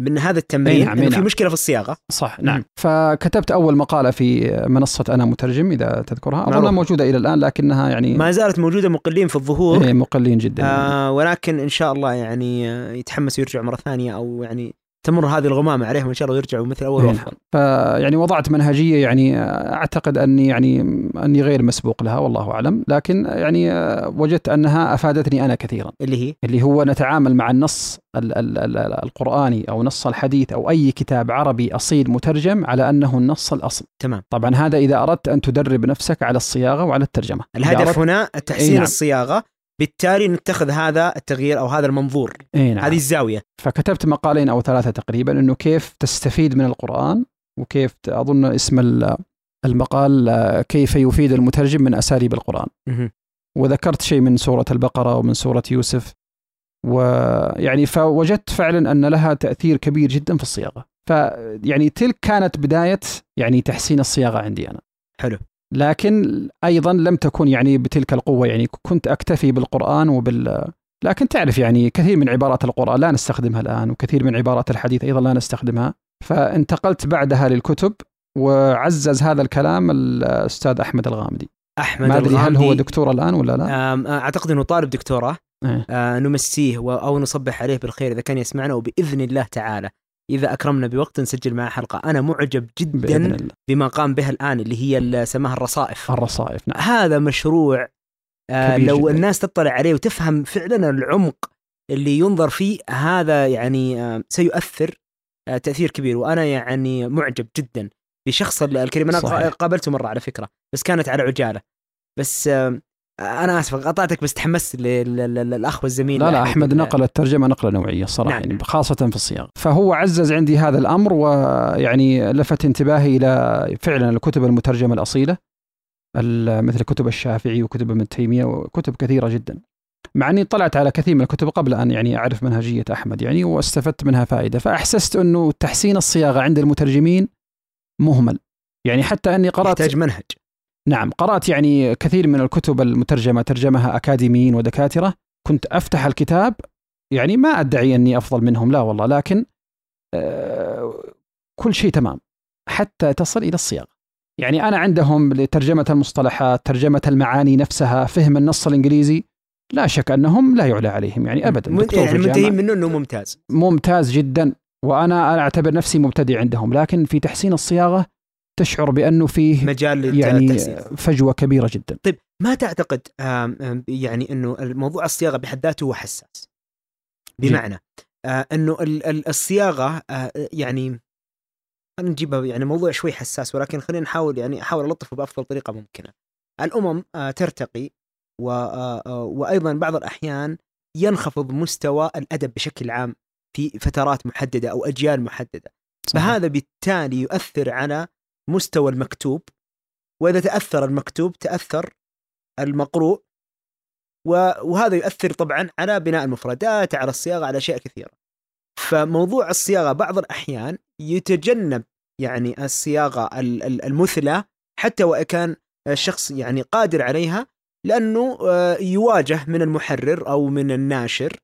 بان هذا التمرين نعم، في. مشكلة في الصياغة صح نعم. نعم فكتبت أول مقالة في منصة أنا مترجم إذا تذكرها أظنها. موجودة إلى الآن لكنها يعني ما زالت موجودة مقلين في الظهور إيه، مقلين جدا. آه ولكن إن شاء الله يعني يتحمسوا يرجعوا مرة ثانية أو يعني تمر هذه الغمامة عليهم إن شاء الله ويرجعوا مثل أول إيه. وافضل فيعني وضعت منهجية يعني أعتقد أني يعني أني غير مسبوق لها والله أعلم. لكن يعني وجدت أنها أفادتني أنا كثيرا. اللي هي؟ اللي هو نتعامل مع النص ال- ال- ال- القرآني أو نص الحديث أو أي كتاب عربي أصيل مترجم على أنه النص الأصل. تمام. طبعا هذا إذا أردت أن تدرب نفسك على الصياغة وعلى الترجمة. الهدف هنا تحسين إيه نعم. الصياغة. بالتالي نتخذ هذا التغيير أو هذا المنظور. إيه نعم. هذه الزاوية. فكتبت مقالين أو ثلاثة تقريبا إنه كيف تستفيد من القرآن وكيف أظن اسم ال- المقال آه، كيف يفيد المترجم من أساليب القرآن. مهم. وذكرت شيء من سورة البقرة ومن سورة يوسف. ويعني فوجدت فعلا أن لها تأثير كبير جدا في الصياغة. فيعني تلك كانت بداية يعني تحسين الصياغة عندي أنا. حلو. لكن أيضا لم تكن يعني بتلك القوة يعني كنت أكتفي بالقرآن وبال لكن تعرف يعني كثير من عبارات القرآن لا نستخدمها الآن وكثير من عبارات الحديث أيضا لا نستخدمها. فانتقلت بعدها للكتب وعزز هذا الكلام الأستاذ أحمد الغامدي. أحمد ما أدري هل هو دكتور الآن ولا لا؟ أعتقد إنه طالب دكتوراه. إيه. آه نمسيه أو نصبح عليه بالخير إذا كان يسمعنا وبإذن الله تعالى. إذا أكرمنا بوقت نسجل معه حلقة. أنا معجب جدا الله. بما قام به الآن اللي هي سماها الرصائف. الرصائف نعم. هذا مشروع آه لو جداً. الناس تطلع عليه وتفهم فعلا العمق اللي ينظر فيه هذا يعني آه سيؤثر آه تأثير كبير. وأنا يعني معجب جدا بشخص ال- الكريم. أنا صحيح. قا- قابلته مرة على فكرة بس كانت على عجالة. بس آه أنا آسف قطعتك بس تحمست لل- لل- للأخ والزميل لا لا أحمد نقل الترجمة نقلة نوعية صراحة نعم. يعني خاصة في الصياغة. فهو عزز عندي هذا الأمر ويعني لفت انتباهي إلى فعلا الكتب المترجمة الأصيلة ال- مثل كتب الشافعي وكتب ابن تيمية وكتب كثيرة جدا. مع إني طلعت على كثير من الكتب قبل أن يعني أعرف منهجية أحمد يعني واستفدت منها فائدة. فأحسست إنه تحسين الصياغة عند المترجمين مهمل. يعني حتى أني قرأت يحتاج منهج. نعم قرأت يعني كثير من الكتب المترجمة ترجمها أكاديميين ودكاترة. كنت أفتح الكتاب يعني ما أدعي أني أفضل منهم لا والله لكن آه، كل شيء تمام حتى تصل إلى الصياغة. يعني أنا عندهم لترجمة المصطلحات ترجمة المعاني نفسها فهم النص الإنجليزي لا شك أنهم لا يعلى عليهم يعني أبدا. يعني. منتهين منه إنه ممتاز. ممتاز جدا وأنا أنا أعتبر نفسي مبتدئ عندهم لكن في تحسين الصياغة تشعر بأنه فيه مجال يعني فجوة كبيرة جدا. طيب ما تعتقد يعني إنه الموضوع الصياغة بحد ذاته هو حساس؟ بمعنى آه إنه ال- ال- الصياغة آه يعني خلينا نجيبها يعني موضوع شوي حساس ولكن خلينا نحاول يعني أحاول الطفه بأفضل طريقة ممكنة. الأمم آه، ترتقي و وأيضا بعض الأحيان ينخفض مستوى الأدب بشكل عام في فترات محددة أو أجيال محددة. صحيح. فهذا بالتالي يؤثر على مستوى المكتوب وإذا تأثر المكتوب تأثر المقروء وهذا يؤثر طبعا على بناء المفردات على الصياغة على أشياء كثيرة. فموضوع الصياغة بعض الأحيان يتجنب يعني الصياغة ال- ال- المثلى حتى وإن كان الشخص يعني قادر عليها لأنه آه، يواجه من المحرر أو من الناشر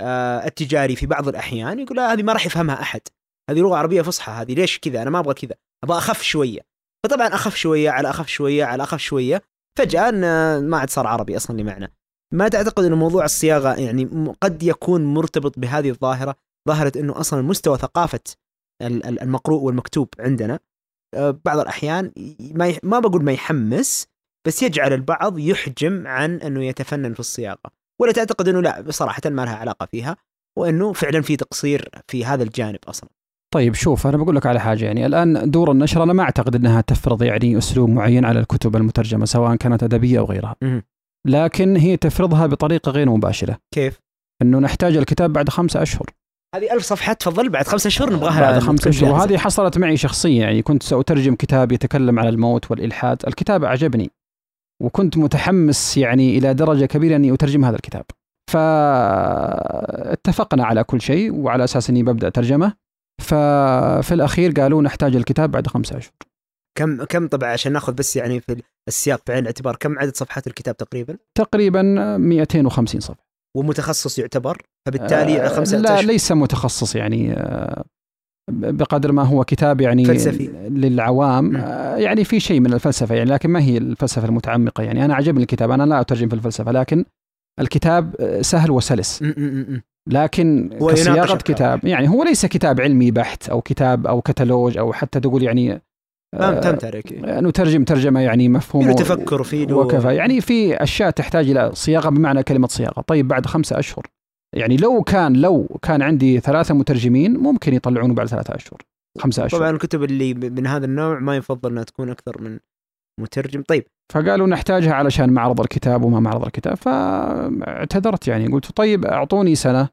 آه، التجاري في بعض الأحيان يقول هذه ما راح يفهمها أحد. هذه لغة عربية فصحى هذه ليش كذا؟ أنا ما أبغى كذا. أبغى أخف شوية. فطبعا أخف شوية على أخف شوية على أخف شوية. فجأة ما عاد صار عربي أصلا لمعنى ما تعتقد إنه موضوع الصياغة يعني قد يكون مرتبط بهذه الظاهرة؟ ظاهرة إنه أصلا مستوى ثقافة ال- ال- المقروء والمكتوب عندنا. آه، بعض الأحيان ما ما بقول ما يحمس بس يجعل البعض يحجم عن إنه يتفنن في الصياغة. ولا تعتقد إنه لا صراحة ما لها علاقة فيها وإنه فعلا في تقصير في هذا الجانب أصلا. طيب شوف أنا بقول لك على حاجة يعني الآن دور النشر أنا ما أعتقد إنها تفرض يعني أسلوب معين على الكتب المترجمة سواء كانت أدبية أو غيرها. لكن هي تفرضها بطريقة غير مباشرة. كيف؟ إنه نحتاج الكتاب بعد خمسة أشهر. هذه ألف صفحة تفضل بعد خمسة أشهر نبغاها بعد خمسة جاهزة. وهذه حصلت معي شخصيا يعني كنت سأترجم كتاب يتكلم على الموت والإلحاد. الكتاب أعجبني وكنت متحمس يعني إلى درجة كبيرة أني أترجم هذا الكتاب. فاتفقنا على كل شيء وعلى أساس أني ببدأ ترجمة. ففي الأخير قالوا نحتاج الكتاب بعد خمسة أشهر كم كم طبعا عشان ناخذ بس يعني في السياق بعين الاعتبار كم عدد صفحات الكتاب تقريبا؟ تقريبا 250 صفحة. ومتخصص يعتبر؟ فبالتالي آه، خمسة لا أشهر ليس متخصص يعني آه، بقدر ما هو كتاب يعني فلسفي. للعوام. م. آه، يعني في شيء من الفلسفة يعني لكن ما هي الفلسفة المتعمقة يعني. أنا عجبني الكتاب أنا لا أترجم في الفلسفة لكن الكتاب آه، سهل وسلس. م- م- لكن كصياغة. كتاب يعني هو ليس كتاب علمي بحت أو كتاب أو كتالوج أو حتى تقول يعني فهمت آه، فهمت عليك نترجم ترجمة يعني مفهومه تفكر في له وكفى يعني في أشياء تحتاج إلى صياغة بمعنى كلمة صياغة. طيب بعد خمسة أشهر يعني لو كان لو كان عندي ثلاثة مترجمين ممكن يطلعونه بعد ثلاثة أشهر خمسة أشهر. طبعا الكتب اللي من هذا النوع ما يفضل إنها تكون أكثر من مترجم. طيب. فقالوا نحتاجها علشان معرض الكتاب وما معرض الكتاب فاعتذرت يعني قلت طيب أعطوني سنة.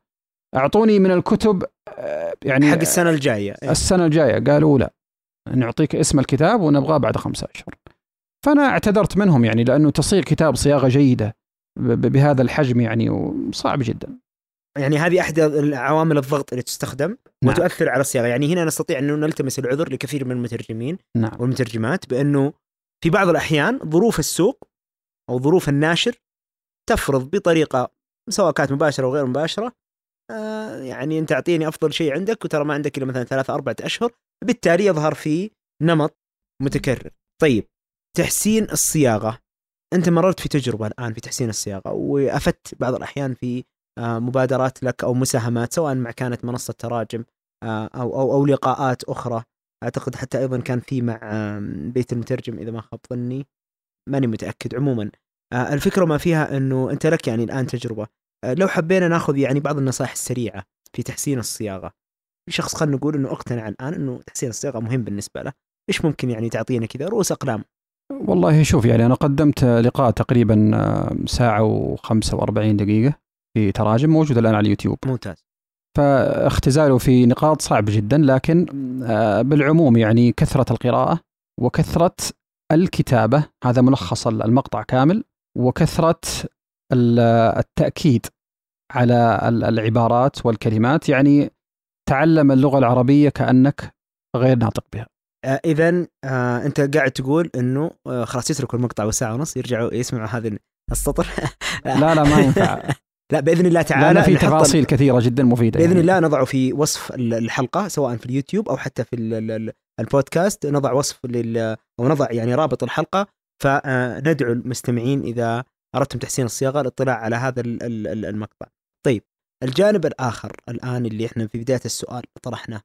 أعطوني من الكتب آه، يعني حق السنة الجاية. السنة الجاية. قالوا لا نعطيك اسم الكتاب ونبغاه بعد خمسة أشهر. فأنا اعتذرت منهم يعني لأنه تصيغ كتاب صياغة جيدة بهذا الحجم يعني وصعب جدا. يعني هذه أحد العوامل الضغط اللي تستخدم نعم. وتؤثر على الصياغة. يعني هنا نستطيع انه نلتمس العذر لكثير من المترجمين نعم. والمترجمات بأنه في بعض الأحيان ظروف السوق أو ظروف الناشر تفرض بطريقة سواء كانت مباشرة أو غير مباشرة يعني أنت أعطيني أفضل شيء عندك وترى ما عندك إلا مثلا ثلاثة أربعة أشهر. بالتالي يظهر في نمط متكرر. طيب تحسين الصياغة. أنت مررت في تجربة الآن في تحسين الصياغة وأفدت بعض الأحيان في آه مبادرات لك أو مساهمات سواء مع كانت منصة تراجم آه أو أو أو لقاءات أخرى. أعتقد حتى أيضا كان في مع بيت المترجم إذا ما خاب ظني. ماني متأكد عموما. آه، الفكرة ما فيها إنه أنت لك يعني الآن تجربة. آه، لو حبينا ناخذ يعني بعض النصائح السريعة في تحسين الصياغة. في شخص خلينا نقول إنه أقتنع الآن إنه تحسين الصياغة مهم بالنسبة له. إيش ممكن يعني تعطينا كذا؟ رؤوس أقلام. والله شوف يعني أنا قدمت لقاء تقريبا آه، ساعة و45 دقيقة في تراجم موجود الآن على اليوتيوب. ممتاز. فاختزاله في نقاط صعب جدا لكن آه، بالعموم يعني كثرة القراءة وكثرة الكتابة هذا ملخص المقطع كامل وكثرة ال- التأكيد على ال- العبارات والكلمات يعني تعلم اللغة العربية كأنك غير ناطق بها. آه اذا آه أنت قاعد تقول إنه آه خلاص يتركوا المقطع والساعة ونص يرجعوا يسمعوا هذا السطر. لا لا ما ينفع. لا بإذن الله تعالى في تفاصيل كثيرة جدا مفيدة بإذن يعني. الله نضعه في وصف ال- الحلقة سواء في اليوتيوب أو حتى في ال- ال- ال- البودكاست نضع وصف لل أو نضع يعني رابط الحلقة فندعو المستمعين إذا اردتم تحسين الصياغة الاطلاع على هذا ال- ال- ال- المقطع. طيب الجانب الآخر الآن اللي إحنا في بداية السؤال طرحناه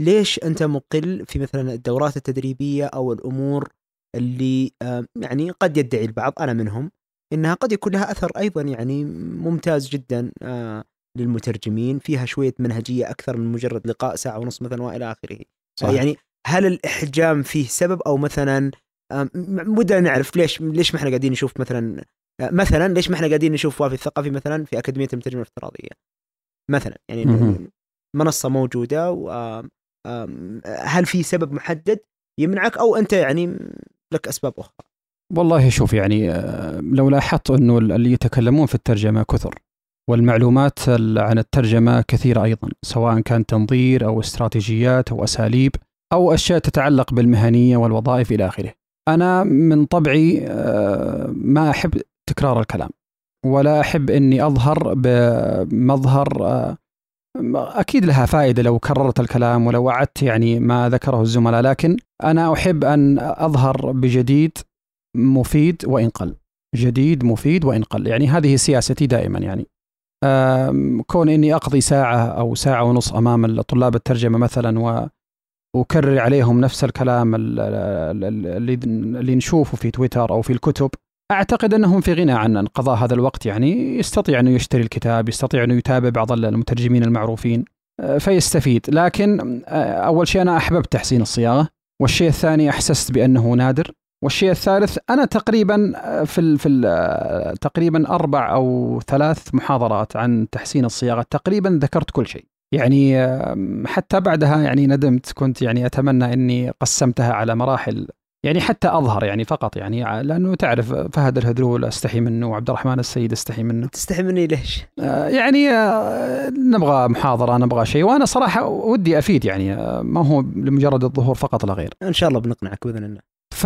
ليش أنت مقل في مثلا الدورات التدريبية أو الأمور اللي يعني قد يدعي البعض أنا منهم إنها قد يكون لها أثر أيضا يعني ممتاز جدا آه، للمترجمين فيها شوية منهجية أكثر من مجرد لقاء ساعة ونص مثلا وإلى آخره صحيح. يعني هل الإحجام فيه سبب أو مثلا ودنا نعرف ليش ليش ما إحنا قاعدين نشوف مثلا مثلا ليش ما إحنا قاعدين نشوف وافي الثقافي مثلا في أكاديمية المترجمه الافتراضية مثلا يعني. منصة موجودة و هل في سبب محدد يمنعك أو أنت يعني لك أسباب أخرى والله شوف يعني آه، لو لاحظت إنه اللي يتكلمون في الترجمة كثر والمعلومات ال- عن الترجمة كثيرة أيضا سواء كان تنظير أو استراتيجيات أو أساليب أو أشياء تتعلق بالمهنية والوظائف إلى آخره. أنا من طبعي آه، ما أحب تكرار الكلام. ولا أحب إني أظهر بمظهر آه، أكيد لها فائدة لو كررت الكلام ولو اعدت يعني ما ذكره الزملاء لكن أنا أحب أن أظهر بجديد مفيد وإن قل. جديد مفيد وإن قل. يعني هذه سياستي دائما يعني. كون إني أقضي ساعة أو ساعة ونص أمام طلاب الترجمة مثلا و وكرر عليهم نفس الكلام ال- ال- ال- اللي نشوفه في تويتر أو في الكتب أعتقد أنهم في غنى عن قضاء هذا الوقت يعني يستطيع انه يشتري الكتاب يستطيع انه يتابع بعض المترجمين المعروفين آه، فيستفيد. لكن آه، أول شيء أنا أحببت تحسين الصياغة والشيء الثاني أحسست بأنه نادر. والشيء الثالث أنا تقريبا آه، في ال في ال آه، تقريبا أربع أو ثلاث محاضرات عن تحسين الصياغة تقريبا ذكرت كل شيء. يعني حتى بعدها يعني ندمت كنت يعني أتمنى إني قسمتها على مراحل يعني حتى أظهر يعني فقط يعني لأنه تعرف فهد الهذلول أستحي منه وعبد الرحمن السيد أستحي منه. تستحي مني ليش؟ آه، يعني آه، نبغى محاضرة نبغى شيء وأنا صراحة ودي أفيد يعني آه، ما هو لمجرد الظهور فقط لا غير. إن شاء الله بنقنعك بإذن الله. ف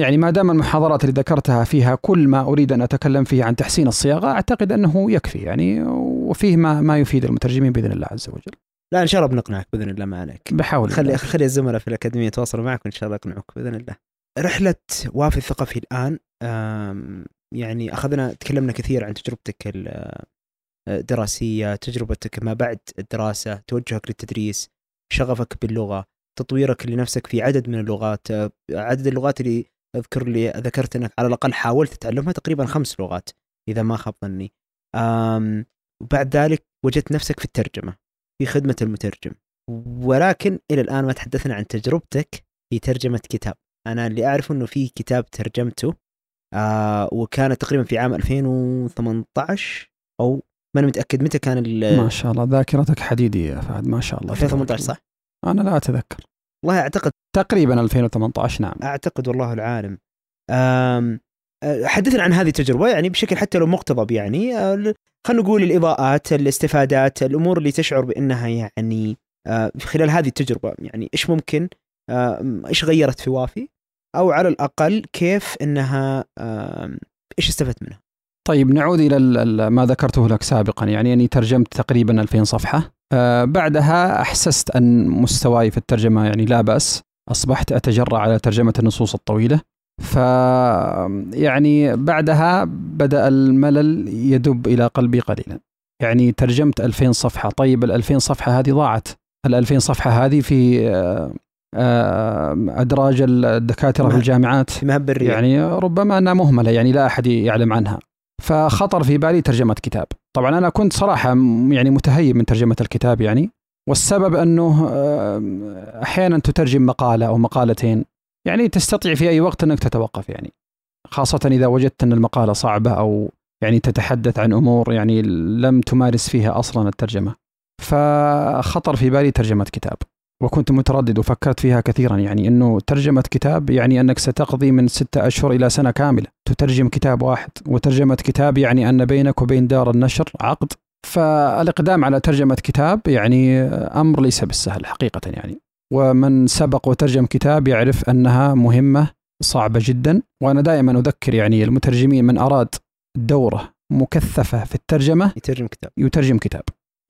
يعني ما دام المحاضرات اللي ذكرتها فيها كل ما أريد أن أتكلم فيه عن تحسين الصياغة أعتقد أنه يكفي يعني وفيه ما ما يفيد المترجمين بإذن الله عز وجل. لا إن شاء الله بنقنعك بإذن الله ما عليك بحاول خلي خلي الزملاء في الأكاديمية يتواصلوا معك وإن شاء الله يقنعوك بإذن الله. رحلة وافي الثقافي الآن يعني أخذنا تكلمنا كثير عن تجربتك ال- الدراسية، تجربتك ما بعد الدراسة، توجهك للتدريس، شغفك باللغة، تطويرك لنفسك في عدد من اللغات، آه، عدد اللغات اللي أذكر لي ذكرت أنك على الأقل حاولت تتعلمها تقريبا خمس لغات إذا ما خاب ظني. وبعد ذلك وجدت نفسك في الترجمة في خدمة المترجم. ولكن إلى الآن ما تحدثنا عن تجربتك في ترجمة كتاب. أنا اللي أعرفه إنه في كتاب ترجمته آه وكان تقريبا في عام 2018 أو ماني متأكد متى كان ما شاء الله ذاكرتك حديدي يا فهد ما شاء الله. 2018 صح؟ أنا لا أتذكر. والله أعتقد تقريبا 2018 نعم. أعتقد والله العالم. آه، حدثنا عن هذه التجربة يعني بشكل حتى لو مقتضب يعني آه، خلينا نقول الإضاءات الاستفادات الأمور اللي تشعر بأنها يعني آه، خلال هذه التجربة يعني إيش ممكن آه، إيش غيرت في وافي؟ أو على الأقل كيف إنها آم، إيش استفدت منها؟ طيب نعود إلى ال- ال- ما ذكرته لك سابقا. يعني أني ترجمت تقريبا 2000 صفحة. آه بعدها أحسست أن مستواي في الترجمة يعني لا بأس. أصبحت أتجرأ على ترجمة النصوص الطويلة. ف يعني بعدها بدأ الملل يدب إلى قلبي قليلا. يعني ترجمت 2000 صفحة. طيب ال 2000 صفحة هذه ضاعت. ال 2000 صفحة هذه في آه، آه، أدراج الدكاترة في الجامعات. مهب يعني ربما أنها مهملة يعني لا أحد يعلم عنها. فخطر في بالي ترجمة كتاب. طبعا أنا كنت صراحة م- يعني متهيب من ترجمة الكتاب يعني. والسبب أنه آه، أحيانا تترجم مقالة أو مقالتين. يعني تستطيع في أي وقت أنك تتوقف يعني. خاصة إذا وجدت أن المقالة صعبة أو يعني تتحدث عن أمور يعني لم تمارس فيها أصلا الترجمة. فخطر في بالي ترجمة كتاب. وكنت متردد وفكرت فيها كثيرا يعني إنه ترجمة كتاب يعني أنك ستقضي من ستة أشهر إلى سنة كاملة. تترجم كتاب واحد. وترجمة كتاب يعني أن بينك وبين دار النشر عقد. فالإقدام على ترجمة كتاب يعني أمر ليس بالسهل حقيقة يعني. ومن سبق وترجم كتاب يعرف أنها مهمة صعبة جدا. وأنا دائما أذكر يعني المترجمين من أراد دورة مكثفة في الترجمة يترجم كتاب. يترجم كتاب.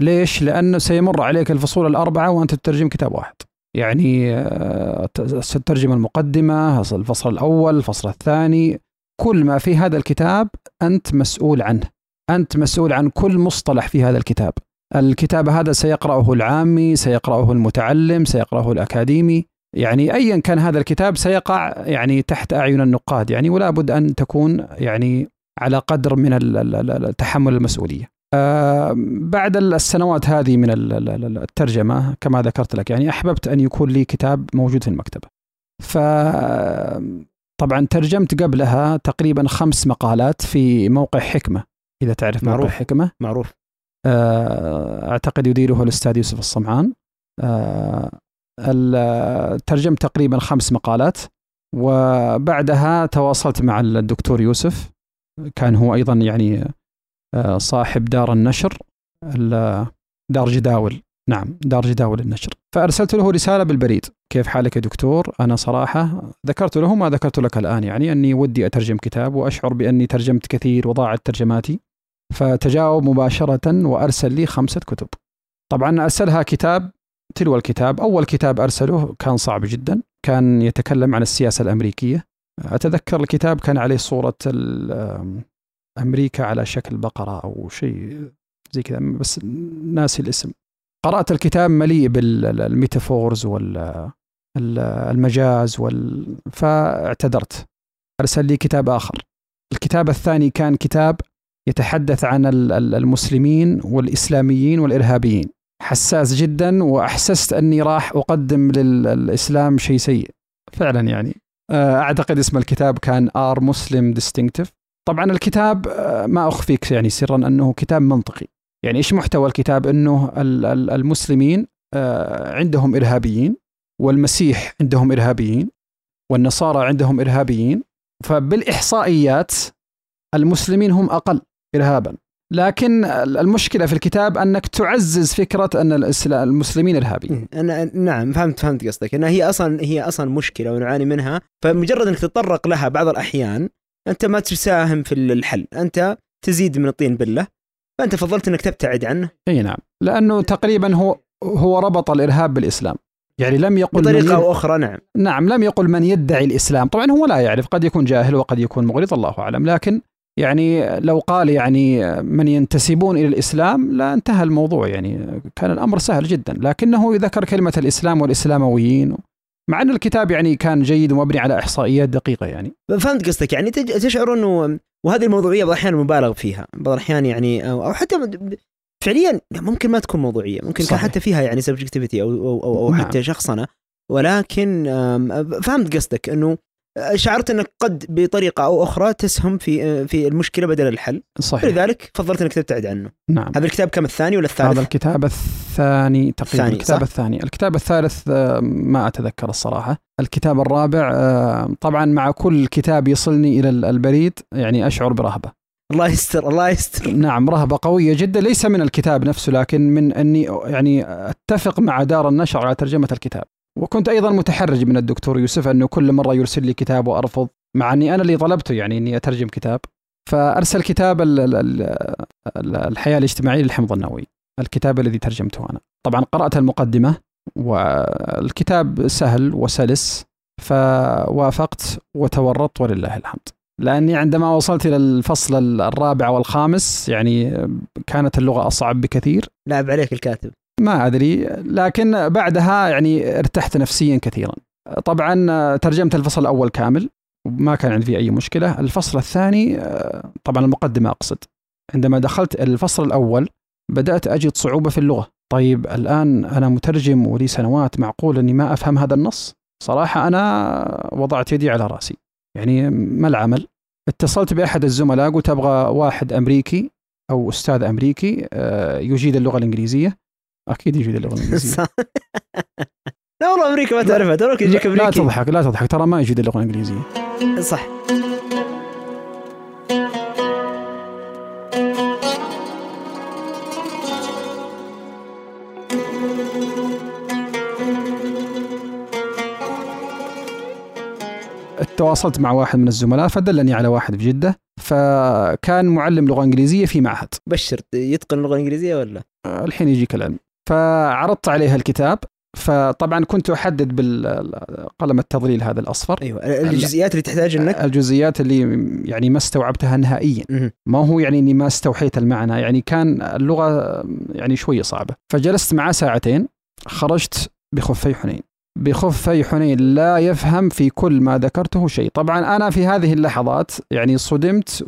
ليش؟ لأنه سيمر عليك الفصول الأربعة وأنت تترجم كتاب واحد. يعني آه، ستترجم المقدمة الفصل الأول الفصل الثاني. كل ما في هذا الكتاب أنت مسؤول عنه. أنت مسؤول عن كل مصطلح في هذا الكتاب. الكتاب هذا سيقرأه العامي سيقرأه المتعلم سيقرأه الأكاديمي. يعني أيا كان هذا الكتاب سيقع يعني تحت أعين النقاد. يعني ولا بد أن تكون يعني على قدر من تحمل المسؤولية. آه، بعد السنوات هذه من ال- ال- ال- الترجمة كما ذكرت لك يعني أحببت أن يكون لي كتاب موجود في المكتبة. ف طبعا ترجمت قبلها تقريبا خمس مقالات في موقع حكمة إذا تعرف موقع معروف. حكمة. معروف. آه، أعتقد يديره الأستاذ يوسف الصمعان. آه، ترجمت تقريبا خمس مقالات وبعدها تواصلت مع الدكتور يوسف كان هو أيضا يعني آه، صاحب دار النشر ال- دار جداول. نعم دار جداول النشر. فأرسلت له رسالة بالبريد. كيف حالك يا دكتور؟ أنا صراحة ذكرت له ما ذكرت لك الآن يعني أني ودي أترجم كتاب وأشعر بأني ترجمت كثير وضاعت ترجماتي. فتجاوب مباشرة وأرسل لي خمسة كتب. طبعا أرسلها كتاب تلو الكتاب. أول كتاب أرسله كان صعب جدا كان يتكلم عن السياسة الأمريكية. أتذكر الكتاب كان عليه صورة أمريكا على شكل بقرة أو شيء زي كذا بس ناسي الاسم. قرأت الكتاب مليء بال metaphors والمجاز وال... فاعتذرت. أرسل لي كتاب آخر. الكتاب الثاني كان كتاب يتحدث عن ال- ال- المسلمين والإسلاميين والإرهابيين. حساس جدا وأحسست أني راح أقدم للإسلام شيء سيء. فعلا يعني. آه، أعتقد اسم الكتاب كان Are Muslims Distinctive طبعا الكتاب آه، ما أخفيك يعني سرا أنه كتاب منطقي. يعني إيش محتوى الكتاب؟ أنه ال- ال- المسلمين آه، عندهم إرهابيين والمسيح عندهم إرهابيين والنصارى عندهم إرهابيين. فبالإحصائيات المسلمين هم أقل. إرهابا. لكن المشكلة في الكتاب أنك تعزز فكرة أن المسلمين إرهابيين. أنا نعم فهمت فهمت قصدك. إنها هي أصلا هي أصلا مشكلة ونعاني منها. فمجرد أنك تتطرق لها بعض الأحيان أنت ما تساهم في الحل. أنت تزيد من الطين بلة. فأنت فضلت إنك تبتعد عنه. إي نعم. لأنه تقريبا هو هو ربط الإرهاب بالإسلام. يعني لم يقل يد... أو أخرى نعم. نعم لم يقل من يدعي الإسلام. طبعا هو لا يعرف. قد يكون جاهل وقد يكون مغرض الله أعلم. لكن يعني لو قال يعني من ينتسبون إلى الإسلام لا انتهى الموضوع يعني. كان الأمر سهل جدا. لكنه ذكر كلمة الإسلام والإسلامويين مع أن الكتاب يعني كان جيد ومبني على إحصائيات دقيقة يعني. فهمت قصدك. يعني تشعر إنه وهذه الموضوعية بعض الأحيان مبالغ فيها. بعض الأحيان يعني أو أو حتى فعليا ممكن ما تكون موضوعية. ممكن كان صحيح. حتى فيها يعني سبجكتيفيتي أو أو أو, أو نعم. حتى شخصنه ولكن فهمت قصدك إنه شعرت أنك قد بطريقة أو أخرى تسهم في في المشكلة بدل الحل. صحيح. لذلك فضلت أنك تبتعد عنه. نعم. هذا الكتاب كم؟ الثاني ولا الثالث؟ هذا الكتاب الثاني تقريبا. الثاني، الكتاب صح؟ الثاني. الكتاب الثالث آه، ما أتذكر الصراحة. الكتاب الرابع آه، طبعا مع كل كتاب يصلني إلى ال- البريد يعني أشعر برهبة. الله يستر الله يستر. نعم رهبة قوية جدا. ليس من الكتاب نفسه لكن من أني يعني أتفق مع دار النشر على ترجمة الكتاب. وكنت أيضا متحرج من الدكتور يوسف أنه كل مرة يرسل لي كتاب وأرفض مع أني أنا اللي طلبته يعني أني أترجم كتاب. فأرسل كتاب ال- ال- ال- ال- الحياة الاجتماعية للحمض النووي الكتاب الذي ترجمته أنا. طبعا قرأت المقدمة والكتاب سهل وسلس فوافقت وتورطت ولله الحمد. لأني عندما وصلت إلى الفصل الرابع والخامس يعني كانت اللغة أصعب بكثير. لعب عليك الكاتب. ما أدري لكن بعدها يعني ارتحت نفسيا كثيرا. طبعا ترجمت الفصل الأول كامل وما كان عندي فيه أي مشكلة. الفصل الثاني طبعا المقدمة أقصد. عندما دخلت الفصل الأول بدأت أجد صعوبة في اللغة. طيب الآن أنا مترجم ولي سنوات معقول أني ما أفهم هذا النص؟ صراحة أنا وضعت يدي على رأسي. يعني ما العمل؟ اتصلت بأحد الزملاء قلت أبغى واحد أمريكي أو أستاذ أمريكي آه، يجيد اللغة الإنجليزية. أكيد يجيد اللغة الإنجليزية صح. لا والله أمريكا ما تعرفها. تراك يجيك لا أمريكي. تضحك لا تضحك. ترى ما يجيد اللغة الإنجليزية صح. تواصلت مع واحد من الزملاء فدلني على واحد في جدة فكان معلم لغة إنجليزية في معهد. بشر يتقن اللغة الانجليزيه ولا؟ الحين يجيك العلم. فعرضت عليه الكتاب فطبعا كنت أحدد بالقلم التضليل هذا الأصفر. أيوه الجزئيات اللي تحتاج انك الجزئيات اللي يعني ما استوعبتها نهائيا. ما هو يعني إني ما استوحيت المعنى يعني كان اللغة يعني شوية صعبة. فجلست معاه ساعتين خرجت بخفي حنين. بخفي حنين لا يفهم في كل ما ذكرته شيء. طبعا أنا في هذه اللحظات يعني صدمت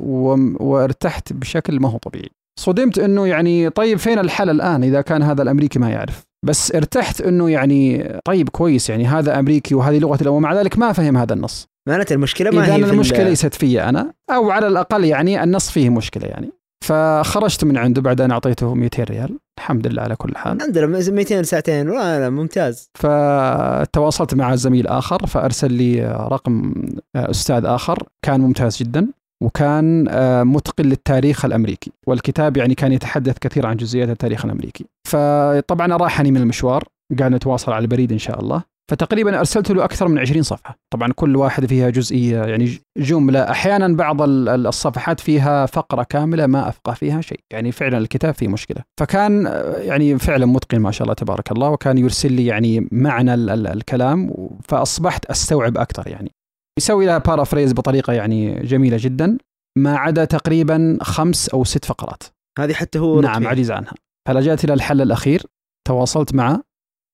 وارتحت بشكل ما هو طبيعي. صدمت إنه يعني طيب فين الحل الآن إذا كان هذا الأمريكي ما يعرف؟ بس ارتحت إنه يعني طيب كويس يعني هذا أمريكي وهذه لغة الام ومع ذلك ما فهم هذا النص. معناته المشكلة ما إذا هي المشكلة ال- ليست في أنا أو على الأقل يعني النص فيه مشكلة يعني. فخرجت من عنده بعد أن أعطيته 200 ريال الحمد لله على كل حال. الحمد لله 200 ساعتين ممتاز. فتواصلت مع زميل آخر فأرسل لي رقم أستاذ آخر كان ممتاز جدا. وكان آه، متقن للتاريخ الأمريكي والكتاب يعني كان يتحدث كثير عن جزئيات التاريخ الأمريكي. فطبعا أراحني من المشوار قاعد نتواصل على البريد إن شاء الله. فتقريبا أرسلت له أكثر من 20 صفحة. طبعا كل واحد فيها جزئية يعني جملة. أحيانا بعض ال- ال- الصفحات فيها فقرة كاملة ما أفقه فيها شيء. يعني فعلا الكتاب فيه مشكلة. فكان آه، يعني فعلا متقن ما شاء الله تبارك الله وكان يرسل لي يعني معنى ال- ال- الكلام فأصبحت أستوعب أكثر يعني. يسوي لها بارافريز بطريقة يعني جميلة جدا ما عدا تقريبا خمس أو ست فقرات. هذه حتى هو نعم ركن. عجيز عنها. فلجأت إلى الحل الأخير تواصلت مع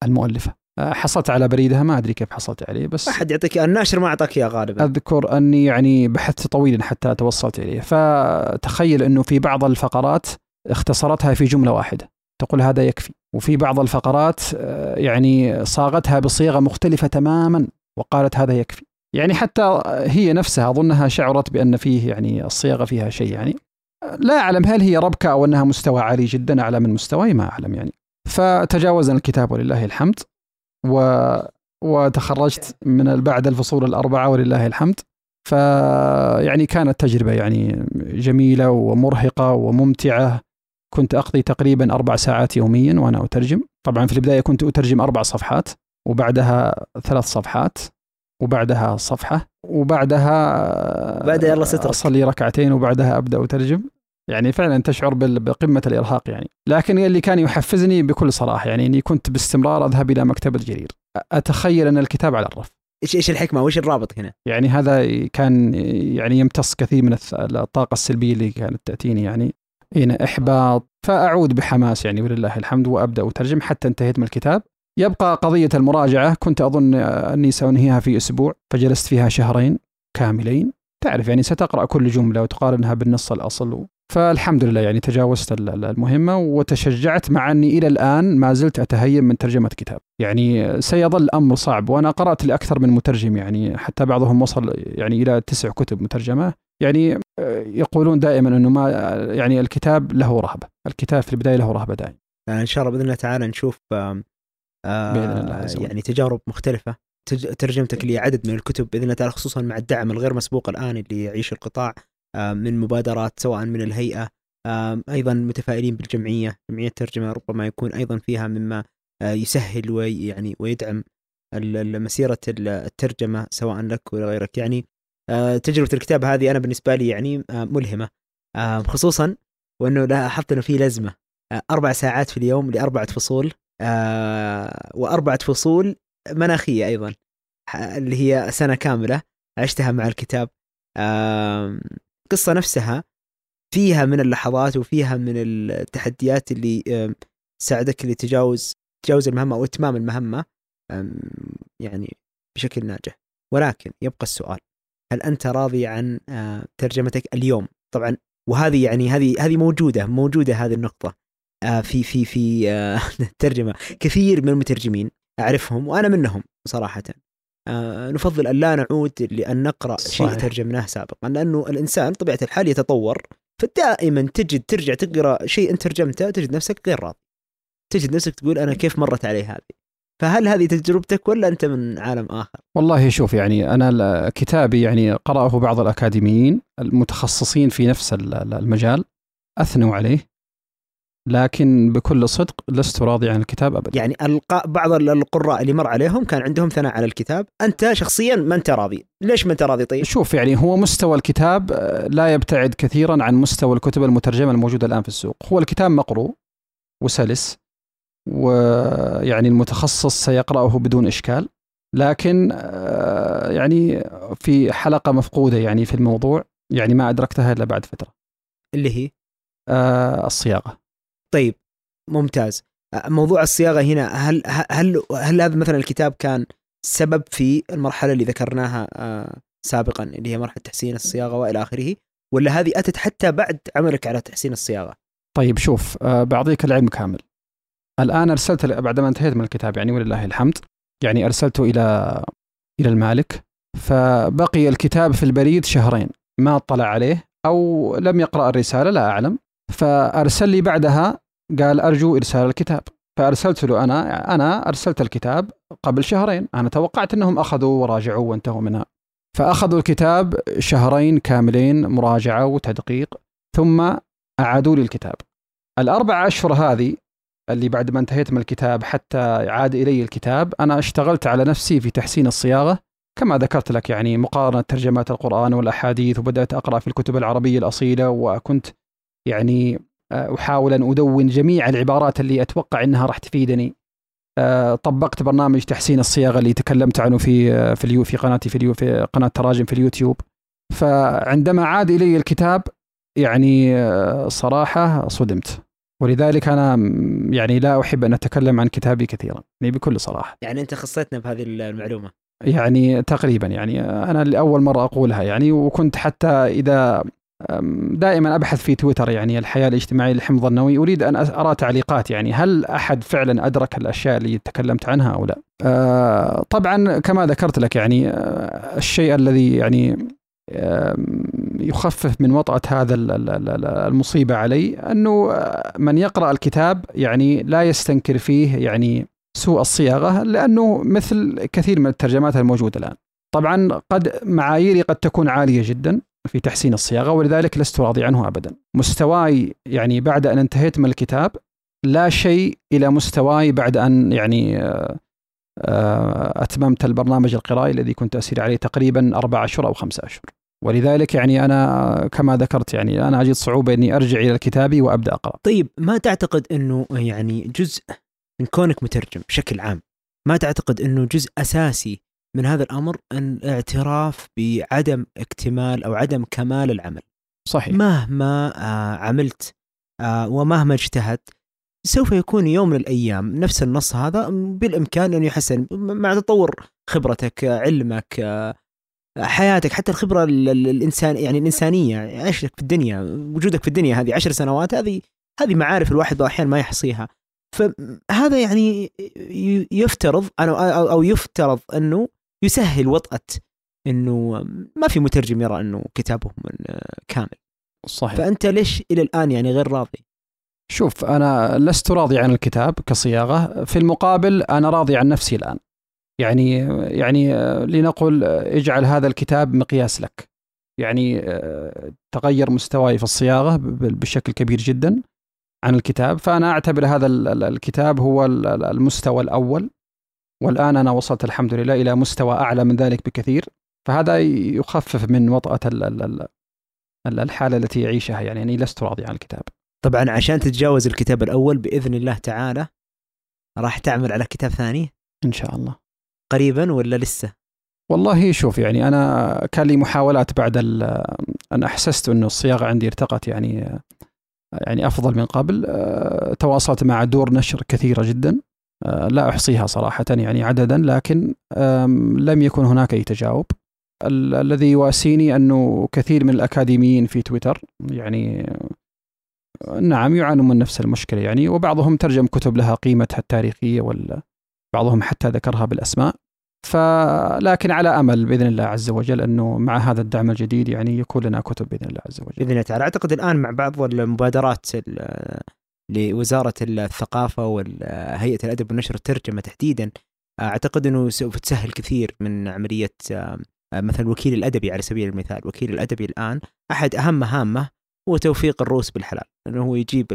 المؤلفة. أه، حصلت على بريدها ما أدري كيف حصلت عليه بس احد يعطيك الناشر ما أعطاك اياه غالبا. أذكر أني يعني بحثت طويلا حتى توصلت إليه. فتخيل إنه في بعض الفقرات اختصرتها في جملة واحدة. تقول هذا يكفي. وفي بعض الفقرات آه، يعني صاغتها بصيغة مختلفة تماما وقالت هذا يكفي. يعني حتى هي نفسها أظنها شعرت بأن فيه يعني الصياغة فيها شيء يعني. لا أعلم هل هي ربكة أو أنها مستوى عالي جدا أعلى من مستواي ما أعلم يعني. فتجاوزنا الكتاب ولله الحمد و وتخرجت من بعد الفصول الأربعة ولله الحمد. ف يعني كانت تجربة يعني جميلة ومرهقة وممتعة. كنت أقضي تقريبا أربع ساعات يوميا وأنا أترجم. طبعا في البداية كنت أترجم أربع صفحات وبعدها ثلاث صفحات. وبعدها صفحة وبعدها بعدها يلا سترك. أصلي ركعتين وبعدها أبدأ اترجم يعني فعلا تشعر بقمة الإرهاق يعني. لكن اللي كان يحفزني بكل صراحة يعني إني كنت باستمرار أذهب إلى مكتبه جرير أتخيل أن الكتاب على الرف. إيش إيش الحكمة؟ وإيش الرابط هنا؟ يعني هذا كان يعني يمتص كثير من الطاقة السلبية اللي كانت تأتيني يعني. هنا إحباط فأعود بحماس يعني ولله الحمد وأبدأ اترجم حتى انتهيت من الكتاب. يبقى قضية المراجعة كنت أظن أني سأنهيها في أسبوع فجلست فيها شهرين كاملين. تعرف يعني ستقرأ كل جملة وتقارنها بالنص الأصل. فالحمد لله يعني تجاوزت ال- ال- المهمة وتشجعت مع أني إلى الآن ما زلت اتهيب من ترجمة كتاب. يعني سيظل الامر صعب وأنا قرأت لأكثر من مترجم يعني حتى بعضهم وصل يعني إلى تسع كتب مترجمة. يعني يقولون دائما إنه ما يعني الكتاب له رهبة الكتاب في البداية له رهبة دائما. آه، إن شاء الله بإذن الله تعالى نشوف آه، بإذن الله عز وجل. يعني تجارب مختلفة. ترجمتك لعدد من الكتب بإذن الله تعالى خصوصا مع الدعم الغير مسبوق الآن اللي يعيش القطاع آم، من مبادرات سواء من الهيئة أيضا متفائلين بالجمعية. جمعية الترجمة ربما يكون أيضا فيها مما آه، يسهل ويعني ويدعم مسيرة ال- الترجمة سواء لك ولا غيرك. يعني آه، تجربة الكتاب هذه أنا بالنسبة لي يعني آه، ملهمة. آه، خصوصا وأنه لاحظت إنه في لزمة. آه، أربع ساعات في اليوم لأربعة فصول. آه، وأربعة فصول مناخية أيضا ح- اللي هي سنة كاملة عشتها مع الكتاب. القصة نفسها فيها من اللحظات وفيها من التحديات اللي آم، تساعدك لتجاوز تجاوز المهمة أو إتمام المهمة آم، يعني بشكل ناجح. ولكن يبقى السؤال هل أنت راضي عن آه، ترجمتك اليوم؟ طبعا وهذه يعني هذه هذه موجودة موجودة هذه النقطة. آه، في في في آه، الترجمه كثير من المترجمين أعرفهم وأنا منهم صراحة. آه، نفضل أن لا نعود لأن نقرأ شيء صحيح. ترجمناه سابقا لأنه الإنسان طبيعة الحال يتطور فدائما تجد ترجع تقرأ شيء أنت ترجمته تجد نفسك غير راضي. تجد نفسك تقول أنا كيف مرت علي هذه؟ فهل هذه تجربتك ولا أنت من عالم آخر؟ والله شوف يعني أنا كتابي يعني قرأه بعض الأكاديميين المتخصصين في نفس ال- ال- المجال أثنوا عليه. لكن بكل صدق لست راضي عن الكتاب ابدا. يعني القاء بعض القراء اللي مر عليهم كان عندهم ثناء على الكتاب. أنت شخصيا ما أنت راضي. ليش ما أنت راضي طيب؟ شوف يعني هو مستوى الكتاب آه، لا يبتعد كثيرا عن مستوى الكتب المترجمة الموجودة الآن في السوق. هو الكتاب مقروء وسلس ويعني المتخصص سيقرأه بدون إشكال. لكن آه، يعني في حلقة مفقودة يعني في الموضوع يعني ما أدركتها إلا بعد فترة. اللي هي؟ آه، الصياغة. طيب ممتاز. موضوع الصياغة هنا هل هل هل هذا مثلا الكتاب كان سبب في المرحلة اللي ذكرناها سابقا اللي هي مرحلة تحسين الصياغة وإلى آخره؟ ولا هذه أتت حتى بعد عملك على تحسين الصياغة؟ طيب شوف بعطيك العلم كامل. الآن أرسلت بعد ما انتهيت من الكتاب يعني ولله الحمد يعني ارسلته إلى إلى المالك. فبقي الكتاب في البريد شهرين ما اطلع عليه أو لم يقرأ الرسالة لا أعلم. فأرسل لي بعدها قال أرجو إرسال الكتاب. فأرسلت له أنا أنا أرسلت الكتاب قبل شهرين. أنا توقعت أنهم أخذوا وراجعوا وانتهوا منها. فأخذوا الكتاب شهرين كاملين مراجعة وتدقيق ثم أعادوا لي الكتاب. الأربع أشهر هذه اللي بعد ما انتهيت من الكتاب حتى عاد إلي الكتاب أنا اشتغلت على نفسي في تحسين الصياغة. كما ذكرت لك يعني مقارنة ترجمات القرآن والأحاديث وبدأت أقرأ في الكتب العربية الأصيلة وكنت يعني أحاول أن أدون جميع العبارات اللي أتوقع إنها راح تفيدني. آه، طبقت برنامج تحسين الصياغة اللي تكلمت عنه في في اليو في قناتي في اليو في قناة تراجم في اليوتيوب. فعندما عاد إلي الكتاب يعني آه، صراحة صدمت. ولذلك أنا يعني لا أحب أن أتكلم عن كتابي كثيرا يعني بكل صراحة. يعني أنت خصيتنا بهذه المعلومة. يعني تقريبا يعني أنا لأول مرة أقولها يعني وكنت حتى إذا دائما أبحث في تويتر يعني الحياة الاجتماعية للحمض النووي. أريد أن أرى تعليقات يعني هل أحد فعلا أدرك الأشياء اللي تكلمت عنها أو لا؟ أه طبعا كما ذكرت لك يعني أه الشيء الذي يعني أه يخفف من وطأة هذا المصيبة علي أنه من يقرأ الكتاب يعني لا يستنكر فيه يعني سوء الصياغة لأنه مثل كثير من الترجمات الموجودة الآن. طبعا قد معاييري قد تكون عالية جدا. في تحسين الصياغة ولذلك لست راضي عنه ابدا. مستواي يعني بعد أن انتهيت من الكتاب لا شيء إلى مستواي بعد أن يعني آه، آه، أتممت البرنامج القرائي الذي كنت أسير عليه تقريبا أربع أشهر أو خمسة أشهر. ولذلك يعني أنا كما ذكرت يعني أنا أجد صعوبة إني أرجع إلى الكتاب وأبدأ أقرأ. طيب ما تعتقد إنه يعني جزء من كونك مترجم بشكل عام ما تعتقد إنه جزء أساسي من هذا الأمر الاعتراف بعدم اكتمال أو عدم كمال العمل. صحيح. مهما آه عملت آه ومهما اجتهدت سوف يكون يوم من الأيام نفس النص هذا بالإمكان أن يحسن مع تطور خبرتك علمك آه حياتك حتى الخبرة الانسان يعني الإنسانية عيشك في الدنيا وجودك في الدنيا هذه عشر سنوات هذه هذه معارف الواحد الاحيان ما يحصيها. فهذا يعني يفترض أو يفترض أنه يسهل وطأة إنه ما في مترجم يرى إنه كتابه من كامل. صحيح. فأنت ليش إلى الآن يعني غير راضي؟ شوف أنا لست راضي عن الكتاب كصياغة. في المقابل أنا راضي عن نفسي الآن. يعني يعني لنقل اجعل هذا الكتاب مقياس لك. يعني تغير مستواي في الصياغة بشكل كبير جدا عن الكتاب. فأنا أعتبر هذا الكتاب هو المستوى الأول. والآن أنا وصلت الحمد لله إلى مستوى أعلى من ذلك بكثير. فهذا يخفف من وطأة الحالة التي يعيشها يعني, يعني لست راضي عن الكتاب. طبعا عشان تتجاوز الكتاب الأول بإذن الله تعالى راح تعمل على كتاب ثاني؟ إن شاء الله. قريبا ولا لسه؟ والله شوف يعني أنا كان لي محاولات بعد أن أحسست أنه الصياغة عندي ارتقت يعني يعني أفضل من قبل. تواصلت مع دور نشر كثيرة جدا. لا أحصيها صراحة يعني عددا لكن لم يكن هناك أي تجاوب. الذي يواسيني أنه كثير من الأكاديميين في تويتر يعني نعم يعانون من نفس المشكلة يعني وبعضهم ترجم كتب لها قيمتها التاريخية وبعضهم حتى ذكرها بالأسماء. فلكن على أمل بإذن الله عز وجل أنه مع هذا الدعم الجديد يعني يكون لنا كتب بإذن الله عز وجل. بإذن الله تعالى. أعتقد الآن مع بعض المبادرات لوزارة الثقافة وهيئه الأدب والنشر والترجمه تحديدا. أعتقد إنه سوف تسهل كثير من عملية مثلا الوكيل الأدبي على سبيل المثال، الوكيل الأدبي الآن أحد أهم مهامه هو توفيق الروس بالحلال، إنه هو يجيب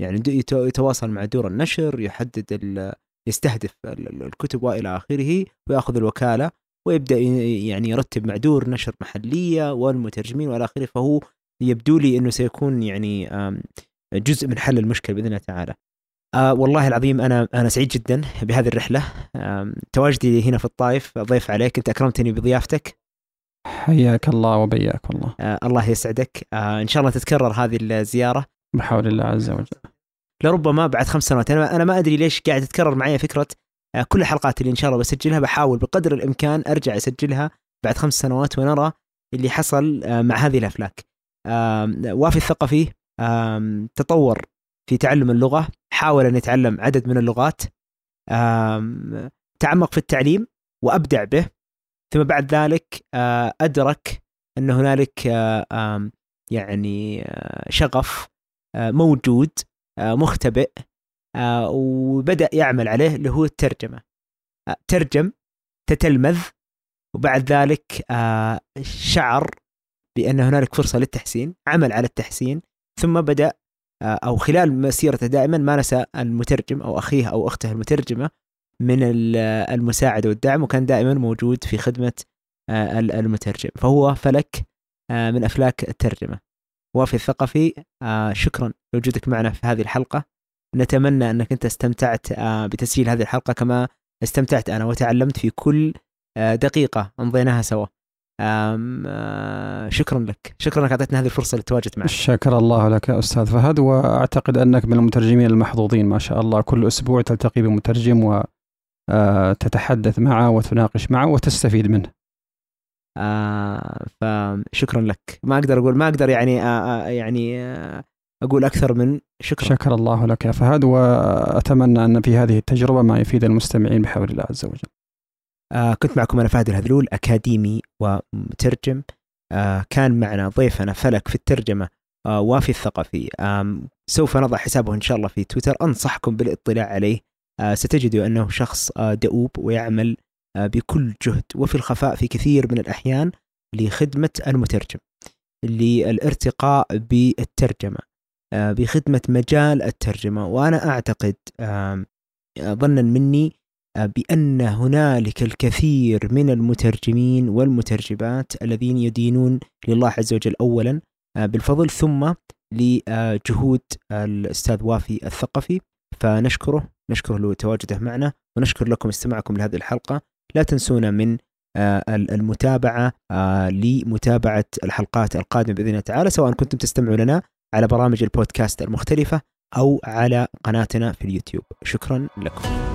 يعني يتواصل مع دور النشر، يحدد يستهدف الكتب وإلى آخره ويأخذ الوكالة ويبدأ يعني يرتب مع دور نشر محلية والمترجمين وإلى آخره. فهو يبدو لي إنه سيكون يعني جزء من حل المشكلة باذن الله تعالى. آه والله العظيم أنا أنا سعيد جدا بهذه الرحلة. آه تواجدي هنا في الطائف ضيف عليك أنت أكرمتني بضيافتك. حياك الله وبياك والله. آه الله يسعدك. آه إن شاء الله تتكرر هذه الزيارة. بحول الله عز وجل. لربما بعد خمس سنوات. أنا أنا ما أدري ليش قاعد تتكرر معي فكرة آه كل الحلقات اللي إن شاء الله بسجلها بحاول بقدر الإمكان أرجع أسجلها بعد خمس سنوات ونرى اللي حصل آه مع هذه الأفلاك. آه وافي الثقفي تطور في تعلم اللغة حاول أن يتعلم عدد من اللغات تعمق في التعليم وأبدع به. ثم بعد ذلك أدرك أن هنالك يعني شغف موجود مختبئ وبدأ يعمل عليه اللي هو الترجمة. ترجم تتلمذ وبعد ذلك شعر بأن هنالك فرصة للتحسين عمل على التحسين ثم بدأ آه، أو خلال مسيرته دائما ما نسى المترجم أو أخيه أو أخته المترجمة من ال- المساعدة والدعم وكان دائما موجود في خدمة آه، ال- المترجم. فهو فلك آه، من أفلاك الترجمة. وافي الثقفي آه، شكرا لوجودك معنا في هذه الحلقة. نتمنى أنك أنت استمتعت آه، بتسجيل هذه الحلقة كما استمتعت أنا وتعلمت في كل آه، دقيقة أمضيناها سوا. آه، شكرا لك. شكرا انك أعطيتنا هذه الفرصة للتواجد معك. شكر الله لك يا أستاذ فهد وأعتقد أنك من المترجمين المحظوظين ما شاء الله. كل أسبوع تلتقي بمترجم وتتحدث معه وتناقش معه وتستفيد منه. آه فشكرا لك. ما أقدر أقول ما أقدر يعني آه آه يعني آه أقول أكثر من شكرا. شكر الله لك يا فهد وأتمنى أن في هذه التجربة ما يفيد المستمعين بحول الله عز وجل. آه كنت معكم أنا فهد الهذلول أكاديمي ومترجم. آه كان معنا ضيفنا فلك في الترجمة آه وافي الثقفي. آم سوف نضع حسابه إن شاء الله في تويتر. أنصحكم بالاطلاع عليه. آه ستجدوا أنه شخص آه دؤوب ويعمل آه بكل جهد وفي الخفاء في كثير من الأحيان لخدمة المترجم للارتقاء بالترجمة آه بخدمة مجال الترجمة. وأنا أعتقد ظنا مني بأن هنالك الكثير من المترجمين والمترجمات الذين يدينون لله عز وجل أولا آه، بالفضل ثم لجهود الأستاذ وافي الثقفي. فنشكره نشكره لتواجده معنا ونشكر لكم استماعكم لهذه الحلقة. لا تنسونا من آه، المتابعة آه، لمتابعة الحلقات القادمة بإذن الله تعالى سواء كنتم تستمعوا لنا على برامج البودكاست المختلفة أو على قناتنا في اليوتيوب. شكرا لكم.